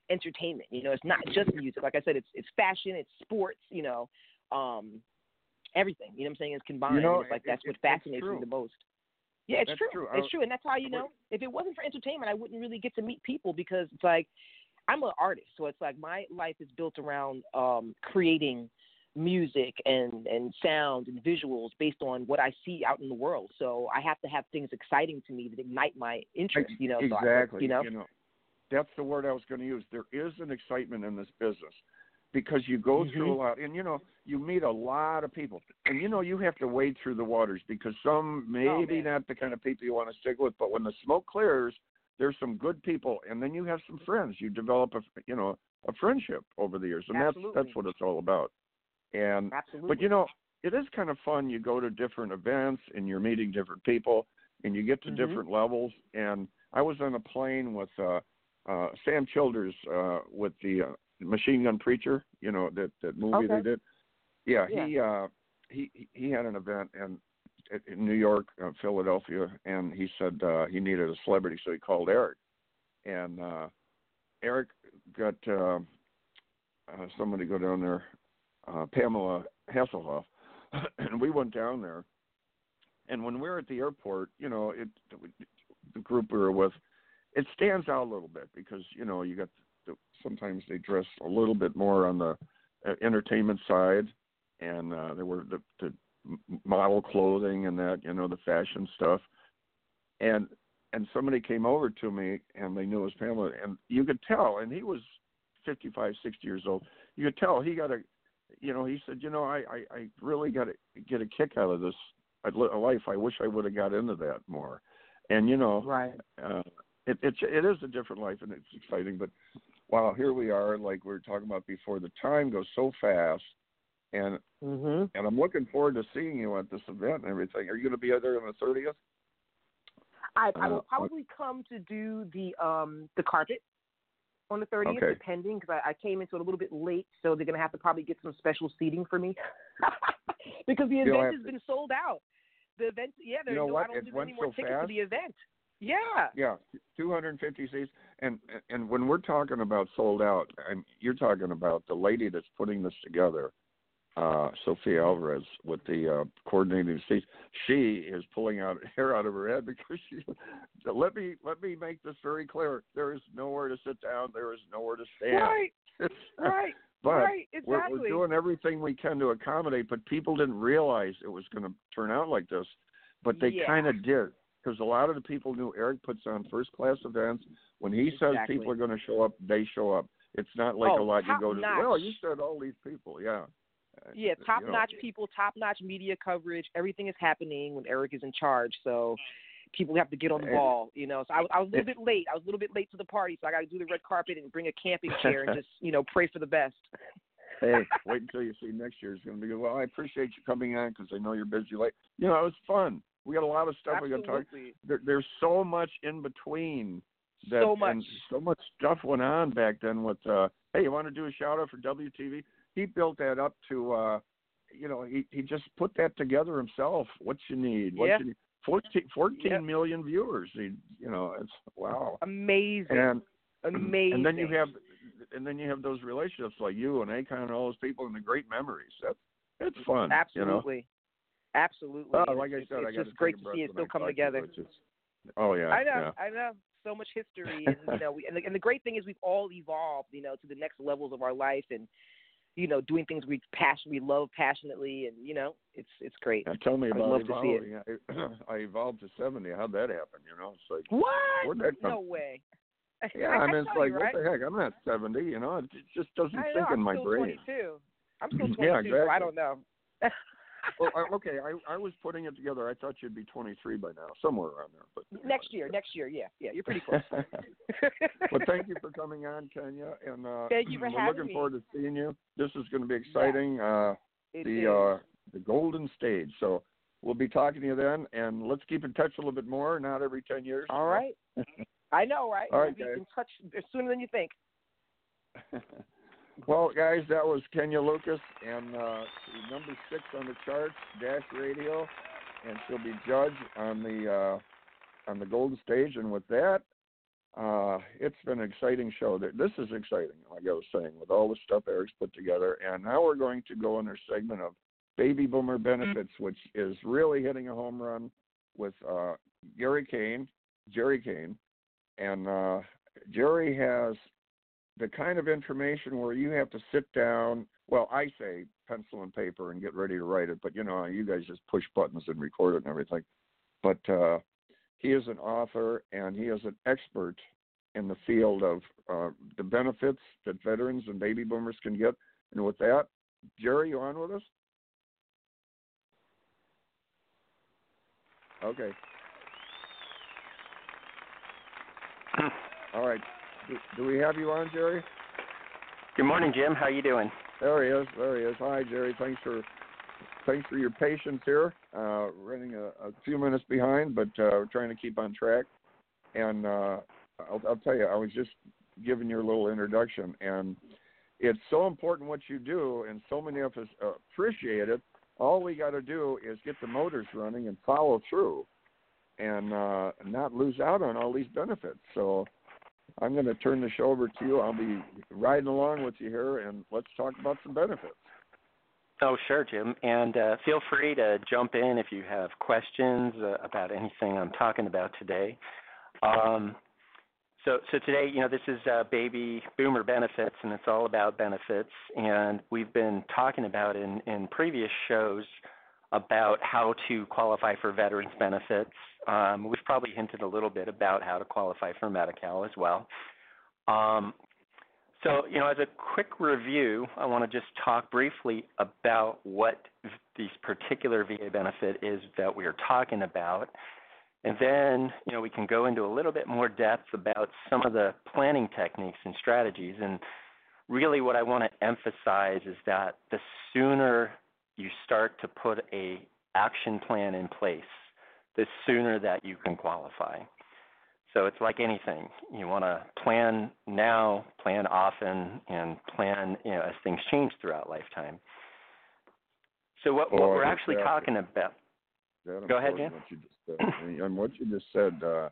entertainment. You know, it's not just music. Like I said, it's it's fashion, it's sports. You know, um, everything. You know what I'm saying? Is combined. You know, it's like it- that's it- what fascinates me the most. Yeah, it's That's true. true. It's true, and that's how you know. If it wasn't for entertainment, I wouldn't really get to meet people because it's like I'm an artist, so it's like my life is built around um creating music and and sound and visuals based on what I see out in the world. So I have to have things exciting to me that ignite my interest. You know, so I- exactly. you know, that's the word I was going to use. There is an excitement in this business because you go through a Mhm. lot, and you know you meet a lot of people, and you know you have to wade through the waters because some maybe not the kind of people you want to stick with, but when the smoke clears, there's some good people, and then you have some friends. You develop a you know a friendship over the years, and Absolutely. that's that's what it's all about. And absolutely. but you know, it is kind of fun. You go to different events and you're meeting different people, and you get to Mhm. different levels. And I was on a plane with uh, uh, Sam Childers uh, with the uh, Machine Gun Preacher. You know that that movie Okay. they did. Yeah, Yeah. he uh, he he- had an event and in New York, uh, Philadelphia, and he said uh, he needed a celebrity, so he called Eric, and uh, Eric got uh, uh, somebody to go down there, uh, Pamela Hasselhoff, and we went down there. And when we were at the airport, you know, it the group we were with, it stands out a little bit because you know you got sometimes they dress a little bit more on the uh, entertainment side, and uh, there were the, the model clothing and that you know the fashion stuff, and and somebody came over to me and they knew it was Pamela, and you could tell, and he was 55, 60 years old. You could tell he got a, you know, he said, you know, I I, I really got to get a kick out of this life. I wish I would have got into that more. And you know, right. Uh, it, it's it is a different life and it's exciting. But wow, here we are, like we were talking about before. The time goes so fast, and mm-hmm. and I'm looking forward to seeing you at this event and everything. Are you going to be there on the thirtieth? I, I will probably come to do the um the carpet on the 30th, okay. depending, because I, I came into it a little bit late, so they're going to have to probably get some special seating for me because the event has been sold out. The event, yeah, there's you know no, what? I don't it do any more so tickets fast. for the event. Yeah. Yeah, 250 seats, and and when we're talking about sold out, and you're talking about the lady that's putting this together, uh, Sophia Alvarez, with the uh, coordinating seats. She is pulling out hair out of her head because she. Let me let me make this very clear. There is nowhere to sit down. There is nowhere to stand. Right. right. But right, exactly. we're, we're doing everything we can to accommodate, but people didn't realize it was going to turn out like this. But they yeah. kind of did because a lot of the people knew Eric puts on first class events. When he exactly. says people are going to show up, they show up. It's not like oh, a lot you go to. Notch. Well, you said all these people, yeah. Uh, yeah, top you know. notch people, top notch media coverage. Everything is happening when Eric is in charge. So people have to get on the ball, you know. So I, I was a little bit late. I was a little bit late to the party, so I got to do the red carpet and bring a camping chair and just, you know, pray for the best. hey, wait until you see next year. It's going to be good. Well, I appreciate you coming on because I know you're busy Like, You know, it was fun. We got a lot of stuff Absolutely. we got to talk. There, there's so much in between. That, so much. So much stuff went on back then with, uh, hey, you want to do a shout out for WTV? He built that up to, uh, you know, he, he just put that together himself. What you need? What yeah. you need? 14, 14 yeah. million viewers. He, you know, it's wow. Amazing. And amazing. And then you have and then you have those relationships like you and Akon and all those people and the great memories. That's it's fun. Absolutely. You know? Absolutely. Oh, like it's, I said, it's I got just great to see it still come together. Oh yeah. I know. Yeah. I know. So much history, and you know, we, and, the, and the great thing is we've all evolved, you know, to the next levels of our life, and you know, doing things we passion, we love passionately, and you know, it's it's great. Now, tell me I'd about love evolving. To see it. I, evolved to seventy. How'd that happen? You know, it's like what? Where'd that come? No way. Yeah, I, I mean, it's like you, right? what the heck? I'm not seventy. You know, it just doesn't I sink know, in I'm my still brain. 22. I'm still 22, yeah, so exactly. I don't know. well, I, okay, I I was putting it together. I thought you'd be 23 by now, somewhere around there. But next year, next year, yeah, yeah, you're pretty close. well, thank you for coming on, Kenya, and uh, thank you for we're looking me. forward to seeing you. This is going to be exciting. Uh, the is. uh, the golden stage. So we'll be talking to you then, and let's keep in touch a little bit more. Not every 10 years. All right. I know, right? All right, we'll guys. in touch sooner than you think. well, guys, that was Kenya Lucas, and uh, number six on the charts, Dash Radio, and she'll be judged on the uh, on the golden stage. And with that, uh, it's been an exciting show. This is exciting, like I was saying, with all the stuff Eric's put together. And now we're going to go in our segment of baby boomer benefits, which is really hitting a home run with uh, Gary Kane, Jerry Kane, and uh, Jerry has the kind of information where you have to sit down. Well, I say pencil and paper and get ready to write it, but you know, you guys just push buttons and record it and everything. But uh, he is an author and he is an expert in the field of uh, the benefits that veterans and baby boomers can get. And with that, Jerry, you on with us? Okay. All right. Do, we have you on, Jerry? Good morning, Jim. How you doing? There he is. There he is. Hi, Jerry. Thanks for thanks for your patience here. Uh, running a, a few minutes behind, but uh, we're trying to keep on track. And uh, I'll, I'll tell you, I was just giving your little introduction, and it's so important what you do, and so many of us appreciate it. All we got to do is get the motors running and follow through, and uh, not lose out on all these benefits. So I'm going to turn the show over to you. I'll be riding along with you here, and let's talk about some benefits. Oh, sure, Jim. And uh, feel free to jump in if you have questions uh, about anything I'm talking about today. Um, so, so today, you know, this is uh, baby boomer benefits, and it's all about benefits. And we've been talking about in in previous shows about how to qualify for veterans benefits. Um, we've probably hinted a little bit about how to qualify for Medi-Cal as well. Um, So, you know, as a quick review, I want to just talk briefly about what this particular VA benefit is that we are talking about. And then, you know, we can go into a little bit more depth about some of the planning techniques and strategies. And really, what I want to emphasize is that the sooner you start to put a action plan in place, the sooner that you can qualify. So it's like anything. You want to plan now, plan often, and plan you know, as things change throughout lifetime. So what, what we're actually talking about. Go ahead, Jim. What you just said. and what you just said, uh,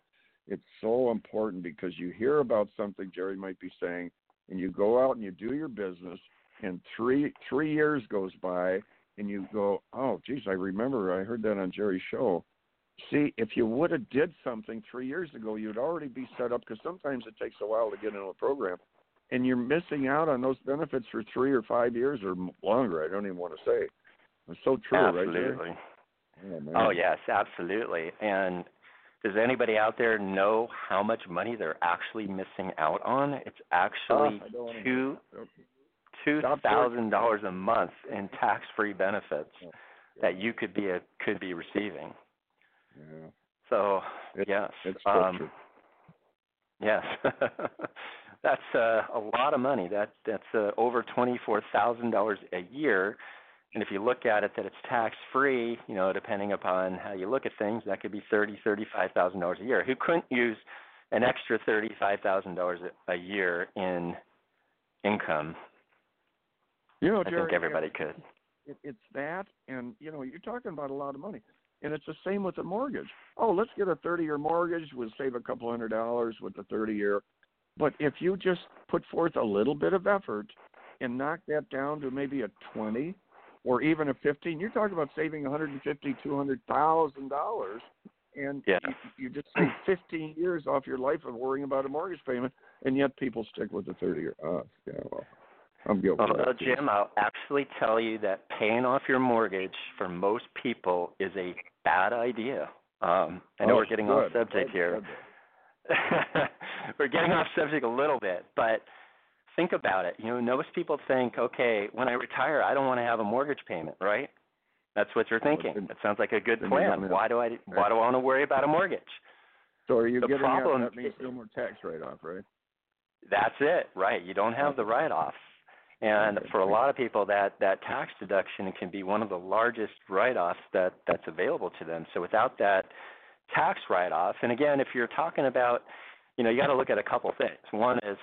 it's so important because you hear about something Jerry might be saying, and you go out and you do your business, and three three years goes by, and you go, oh, geez, I remember I heard that on Jerry's show. See, if you would have did something three years ago, you'd already be set up because sometimes it takes a while to get into a program, and you're missing out on those benefits for three or five years or longer. I don't even want to say. It's so true, absolutely. right? Absolutely. Oh, oh yes, absolutely. And does anybody out there know how much money they're actually missing out on? It's ah, actually oh, two two thousand dollars a month in tax free benefits that you could be a, could be receiving. Yeah. So it, yes, it's um, yes, that's uh, a lot of money. That that's uh, over twenty four thousand dollars a year. And if you look at it that it's tax free, you know, depending upon how you look at things, that could be thirty, thirty-five thousand dollars a year. Who couldn't use an extra thirty-five thousand dollars a year in income? You know, I Jerry, think everybody could. It, it's that, and you know, you're talking about a lot of money. And it's the same with a mortgage. Oh, let's get a 30 year mortgage. We'll save a couple hundred dollars with the 30 year. But if you just put forth a little bit of effort and knock that down to maybe a 20 or even a 15, you're talking about saving 150, 200,000 dollars. And yeah. you, you just save 15 years off your life of worrying about a mortgage payment, and yet people stick with the 30 year. Oh, uh, yeah, well, I'm guilty. Well, Jim, I'll actually tell you that paying off your mortgage for most people is a bad idea. Um, I know oh, we're getting good. off subject good, here. Good. we're getting off subject a little bit, but think about it. You know, most people think, okay, when I retire, I don't want to have a mortgage payment, right? That's what you're thinking. That sounds like a good plan. Why do I why do I want to worry about a mortgage? So are you the getting problem, that means no more tax write off, right? That's it, right? You don't have the write off. And for a lot of people, that that tax deduction can be one of the largest write-offs that that's available to them. So without that tax write-off, and again, if you're talking about, you know, you got to look at a couple things. One is,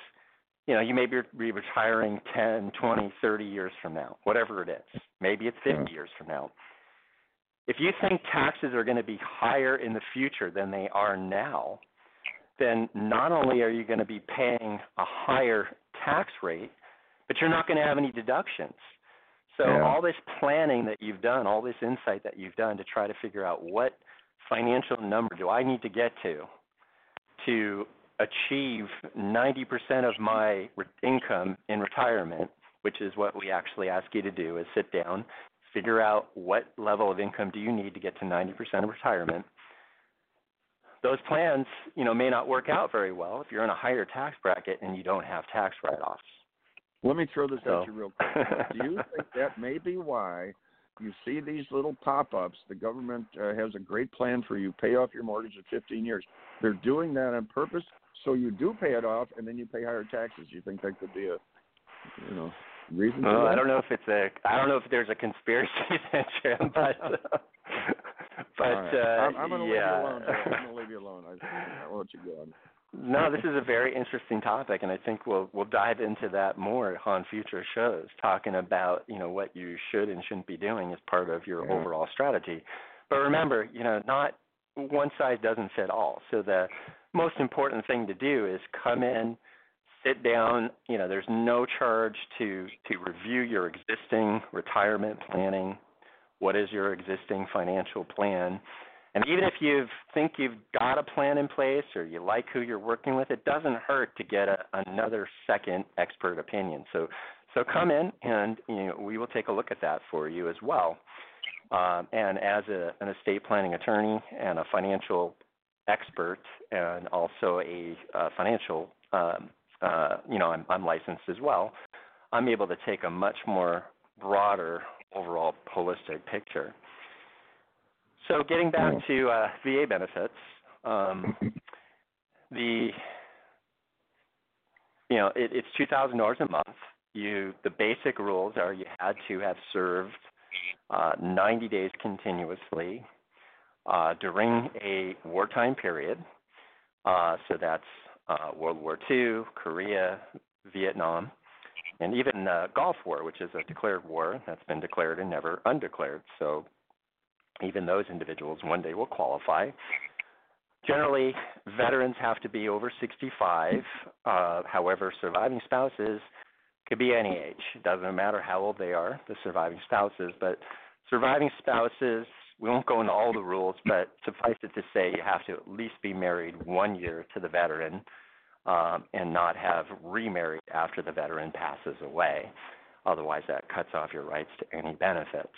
you know, you may be retiring 10, 20, 30 years from now, whatever it is. Maybe it's 50 years from now. If you think taxes are going to be higher in the future than they are now, then not only are you going to be paying a higher tax rate, but you're not going to have any deductions. So yeah. all this planning that you've done, all this insight that you've done to try to figure out what financial number do I need to get to to achieve 90% of my re- income in retirement, which is what we actually ask you to do is sit down, figure out what level of income do you need to get to 90% of retirement. Those plans, you know, may not work out very well if you're in a higher tax bracket and you don't have tax write-offs. Let me throw this so. at you real quick. Do you think that may be why you see these little pop-ups? The government uh, has a great plan for you. Pay off your mortgage in 15 years. They're doing that on purpose, so you do pay it off, and then you pay higher taxes. You think that could be a, you know, reason? Well, I don't know if it's a. I don't know if there's a conspiracy there, Jim, but. but right. uh, I'm, I'm going to yeah. leave you alone. I'm going to leave you alone. I, I'll let you go on. No, this is a very interesting topic, and I think we'll we'll dive into that more on future shows, talking about you know what you should and shouldn't be doing as part of your Yeah. overall strategy. But remember, you know, not one size doesn't fit all. So the most important thing to do is come in, sit down. You know, there's no charge to to review your existing retirement planning. What is your existing financial plan? And even if you think you've got a plan in place or you like who you're working with, it doesn't hurt to get a, another second expert opinion. So, so come in and you know, we will take a look at that for you as well. Um, and as a, an estate planning attorney and a financial expert and also a uh, financial um, uh, you know I'm, I'm licensed as well, I'm able to take a much more broader overall holistic picture. So getting back to uh, VA benefits, um, the you know it, it's two thousand dollars a month. You the basic rules are you had to have served uh, 90 days continuously uh, during a wartime period. Uh, so that's uh, World War II, Korea, Vietnam, and even uh, Gulf War, which is a declared war that's been declared and never undeclared. So even those individuals one day will qualify. Generally, veterans have to be over 65. Uh, however, surviving spouses could be any age. It doesn't matter how old they are, the surviving spouses. But surviving spouses, we won't go into all the rules, but suffice it to say, you have to at least be married one year to the veteran um, and not have remarried after the veteran passes away. Otherwise, that cuts off your rights to any benefits.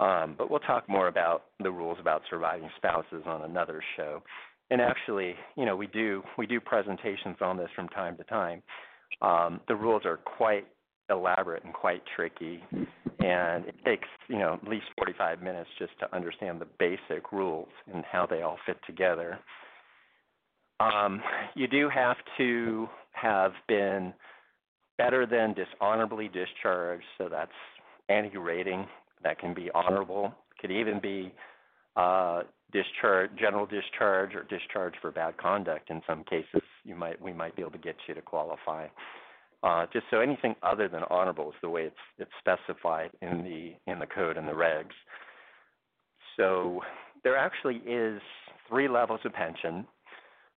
Um, but we'll talk more about the rules about surviving spouses on another show. And actually, you know, we do we do presentations on this from time to time. Um, the rules are quite elaborate and quite tricky, and it takes you know at least 45 minutes just to understand the basic rules and how they all fit together. Um, you do have to have been better than dishonorably discharged, so that's anti-rating that can be honorable. Could even be uh, discharge, general discharge, or discharge for bad conduct. In some cases, you might we might be able to get you to qualify. Uh, just so anything other than honorable is the way it's it's specified in the in the code and the regs. So there actually is three levels of pension: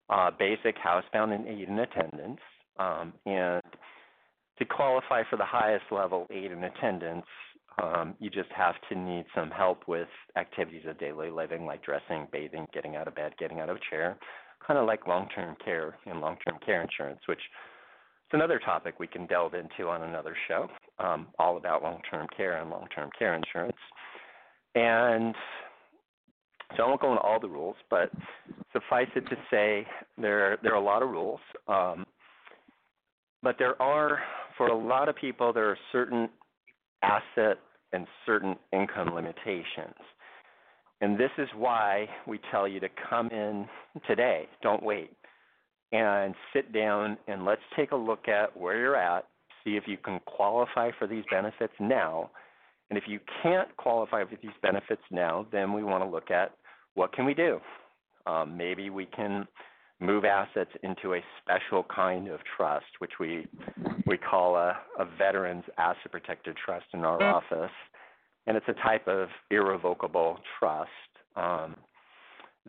uh, basic, housebound, and aid and attendance. Um, and to qualify for the highest level aid and attendance, um, you just have to need some help with activities of daily living like dressing, bathing, getting out of bed, getting out of a chair, kind of like long term care and long term care insurance, which is another topic we can delve into on another show, um, all about long term care and long term care insurance. And so I won't go into all the rules, but suffice it to say there there are a lot of rules. Um, but there are, for a lot of people, there are certain asset and certain income limitations. And this is why we tell you to come in today. Don't wait. And sit down and let's take a look at where you're at, see if you can qualify for these benefits now. And if you can't qualify for these benefits now, then we want to look at what can we do. Um, maybe we can move assets into a special kind of trust, which we we call a, a veterans asset protected trust in our office, and it's a type of irrevocable trust um,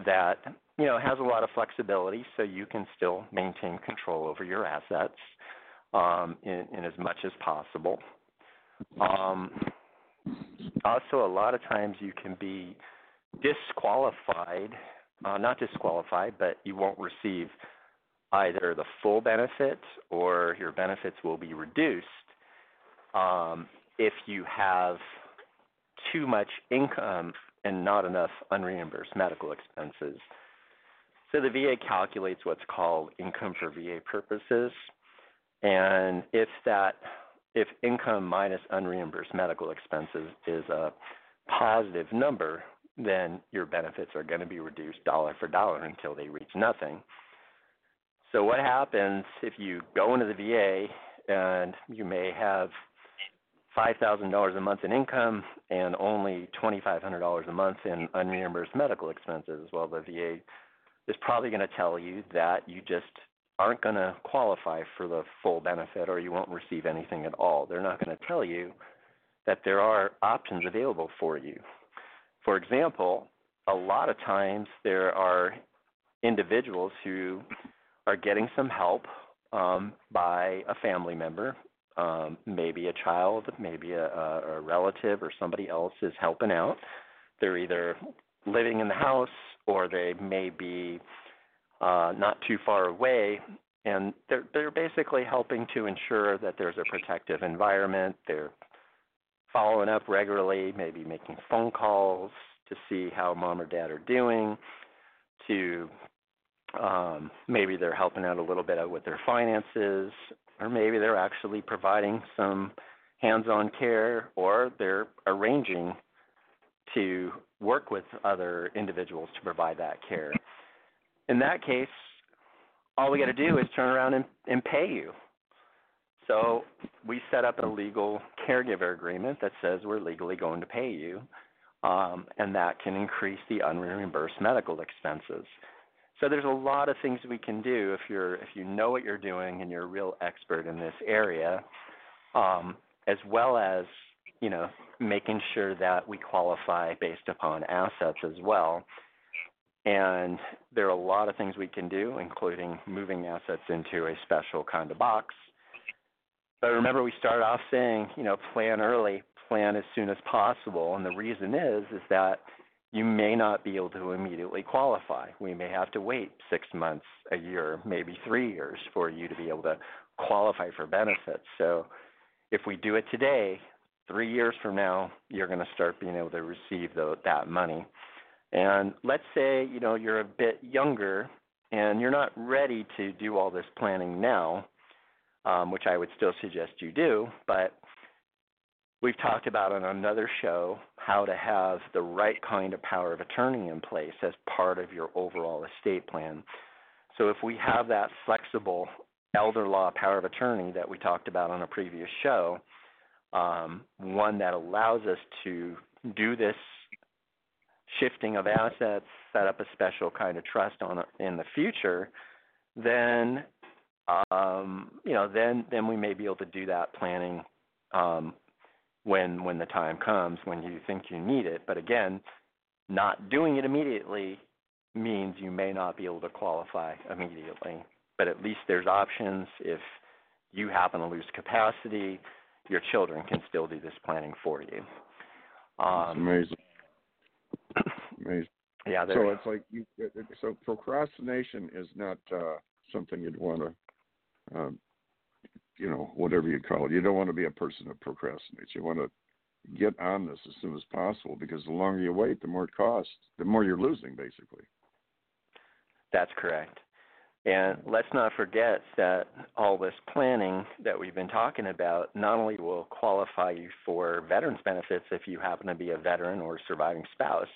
that you know has a lot of flexibility, so you can still maintain control over your assets um, in, in as much as possible. Um, also, a lot of times you can be disqualified uh, not disqualified, but you won't receive either the full benefit or your benefits will be reduced um, if you have too much income and not enough unreimbursed medical expenses. So the VA calculates what's called income for VA purposes, and if that if income minus unreimbursed medical expenses is a positive number, then your benefits are going to be reduced dollar for dollar until they reach nothing. So, what happens if you go into the VA and you may have $5,000 a month in income and only $2,500 a month in unreimbursed medical expenses? Well, the VA is probably going to tell you that you just aren't going to qualify for the full benefit or you won't receive anything at all. They're not going to tell you that there are options available for you. For example, a lot of times there are individuals who are getting some help um, by a family member, um, maybe a child, maybe a, a relative, or somebody else is helping out. They're either living in the house or they may be uh, not too far away, and they're they're basically helping to ensure that there's a protective environment. They're following up regularly, maybe making phone calls to see how mom or dad are doing, to um, maybe they're helping out a little bit with their finances, or maybe they're actually providing some hands-on care, or they're arranging to work with other individuals to provide that care. In that case, all we got to do is turn around and, and pay you. So we set up a legal caregiver agreement that says we're legally going to pay you, um, and that can increase the unreimbursed medical expenses. So there's a lot of things we can do if you're if you know what you're doing and you're a real expert in this area, um, as well as you know making sure that we qualify based upon assets as well. And there are a lot of things we can do, including moving assets into a special kind of box. But remember, we started off saying, you know, plan early, plan as soon as possible. And the reason is, is that you may not be able to immediately qualify. We may have to wait six months, a year, maybe three years for you to be able to qualify for benefits. So if we do it today, three years from now, you're going to start being able to receive the, that money. And let's say, you know, you're a bit younger and you're not ready to do all this planning now, um, which I would still suggest you do, but we've talked about on another show how to have the right kind of power of attorney in place as part of your overall estate plan. So if we have that flexible elder law power of attorney that we talked about on a previous show, um, one that allows us to do this shifting of assets, set up a special kind of trust on in the future, then um, you know then then we may be able to do that planning um, when when the time comes when you think you need it. But again, not doing it immediately means you may not be able to qualify immediately. But at least there's options if you happen to lose capacity, your children can still do this planning for you. Um, amazing. Amazing. Yeah. So it's like you, so procrastination is not uh, something you'd want to, um, you know, whatever you call it. You don't want to be a person that procrastinates. You want to get on this as soon as possible because the longer you wait, the more it costs, the more you're losing, basically. That's correct. And let's not forget that all this planning that we've been talking about not only will qualify you for veterans benefits if you happen to be a veteran or surviving spouse,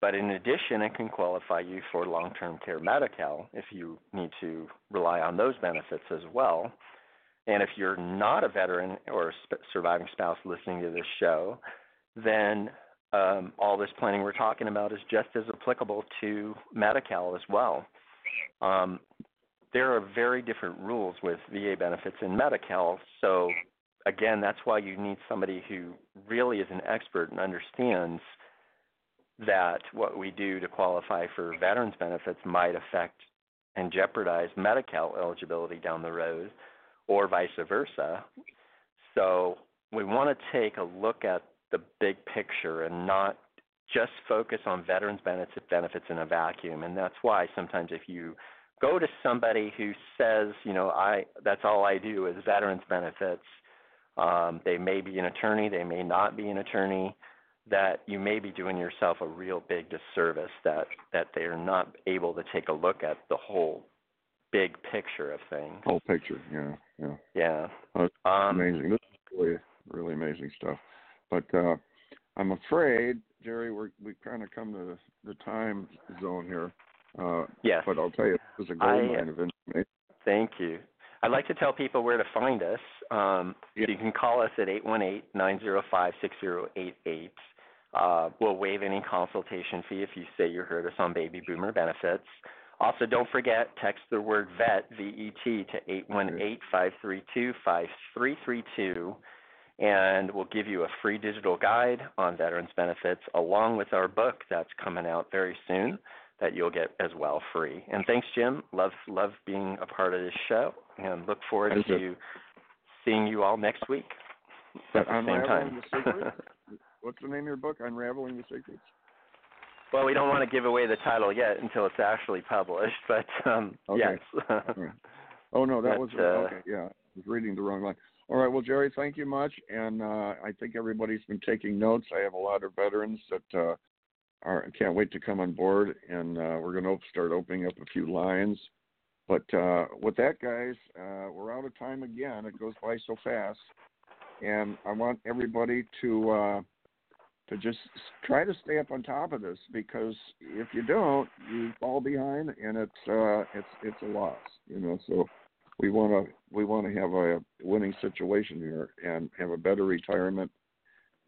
but in addition, it can qualify you for long term care Medi-Cal if you need to rely on those benefits as well. And if you're not a veteran or a surviving spouse listening to this show, then um, all this planning we're talking about is just as applicable to Medi-Cal as well. Um, there are very different rules with VA benefits and Medi-Cal, so again, that's why you need somebody who really is an expert and understands that what we do to qualify for veterans benefits might affect and jeopardize Medi-Cal eligibility down the road, or vice versa. So we want to take a look at the big picture and not just focus on veterans benefits in a vacuum and that's why sometimes if you go to somebody who says you know i that's all i do is veterans benefits um, they may be an attorney they may not be an attorney that you may be doing yourself a real big disservice that that they are not able to take a look at the whole big picture of things whole picture yeah yeah yeah um, amazing this is really really amazing stuff but uh i'm afraid Jerry, we're we kind of come to the, time zone here. Uh, yes. But I'll tell you, it was a gold mine of information. Thank you. I'd like to tell people where to find us. Um, yeah. so you can call us at eight one eight nine zero five six zero eight eight. Uh, we'll waive any consultation fee if you say you heard us on Baby Boomer Benefits. Also, don't forget, text the word VET, V-E-T, to eight one eight five three two five three three two and we'll give you a free digital guide on veterans benefits along with our book that's coming out very soon that you'll get as well free. And thanks, Jim. Love love being a part of this show, and look forward Thank to you. seeing you all next week at the same time. What's the name of your book? Unraveling the Secrets. Well, we don't want to give away the title yet until it's actually published, but um, okay. yes. oh no, that but, was uh, okay. Yeah, I was reading the wrong line. All right. Well, Jerry, thank you much. And uh, I think everybody's been taking notes. I have a lot of veterans that uh, are can't wait to come on board, and uh, we're going to start opening up a few lines But uh, with that, guys, uh, we're out of time again. It goes by so fast, and I want everybody to uh, to just try to stay up on top of this because if you don't, you fall behind, and it's uh, it's it's a loss. You know, so we want to we want to have a winning situation here and have a better retirement,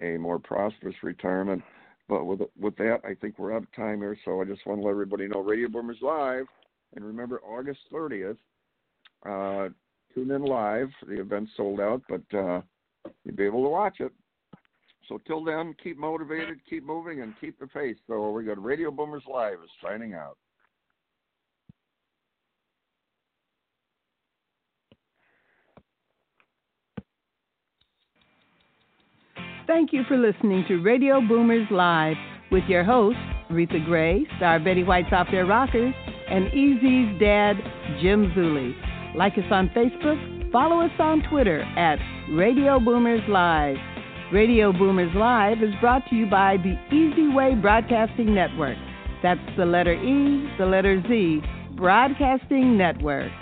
a more prosperous retirement. But with with that, I think we're out of time here. So I just want to let everybody know Radio Boomers Live, and remember August 30th. Uh, tune in live. The event's sold out, but uh, you'll be able to watch it. So till then, keep motivated, keep moving, and keep the pace. So we got Radio Boomers Live is signing out. Thank you for listening to Radio Boomers Live with your hosts, Reatha Grey, star Betty White's Off Their Rockers, and EZ's dad, Jim Zuley. Like us on Facebook, follow us on Twitter at Radio Boomers Live. Radio Boomers Live is brought to you by the eZWay Broadcasting Network. That's the letter E, the letter Z, Broadcasting Network.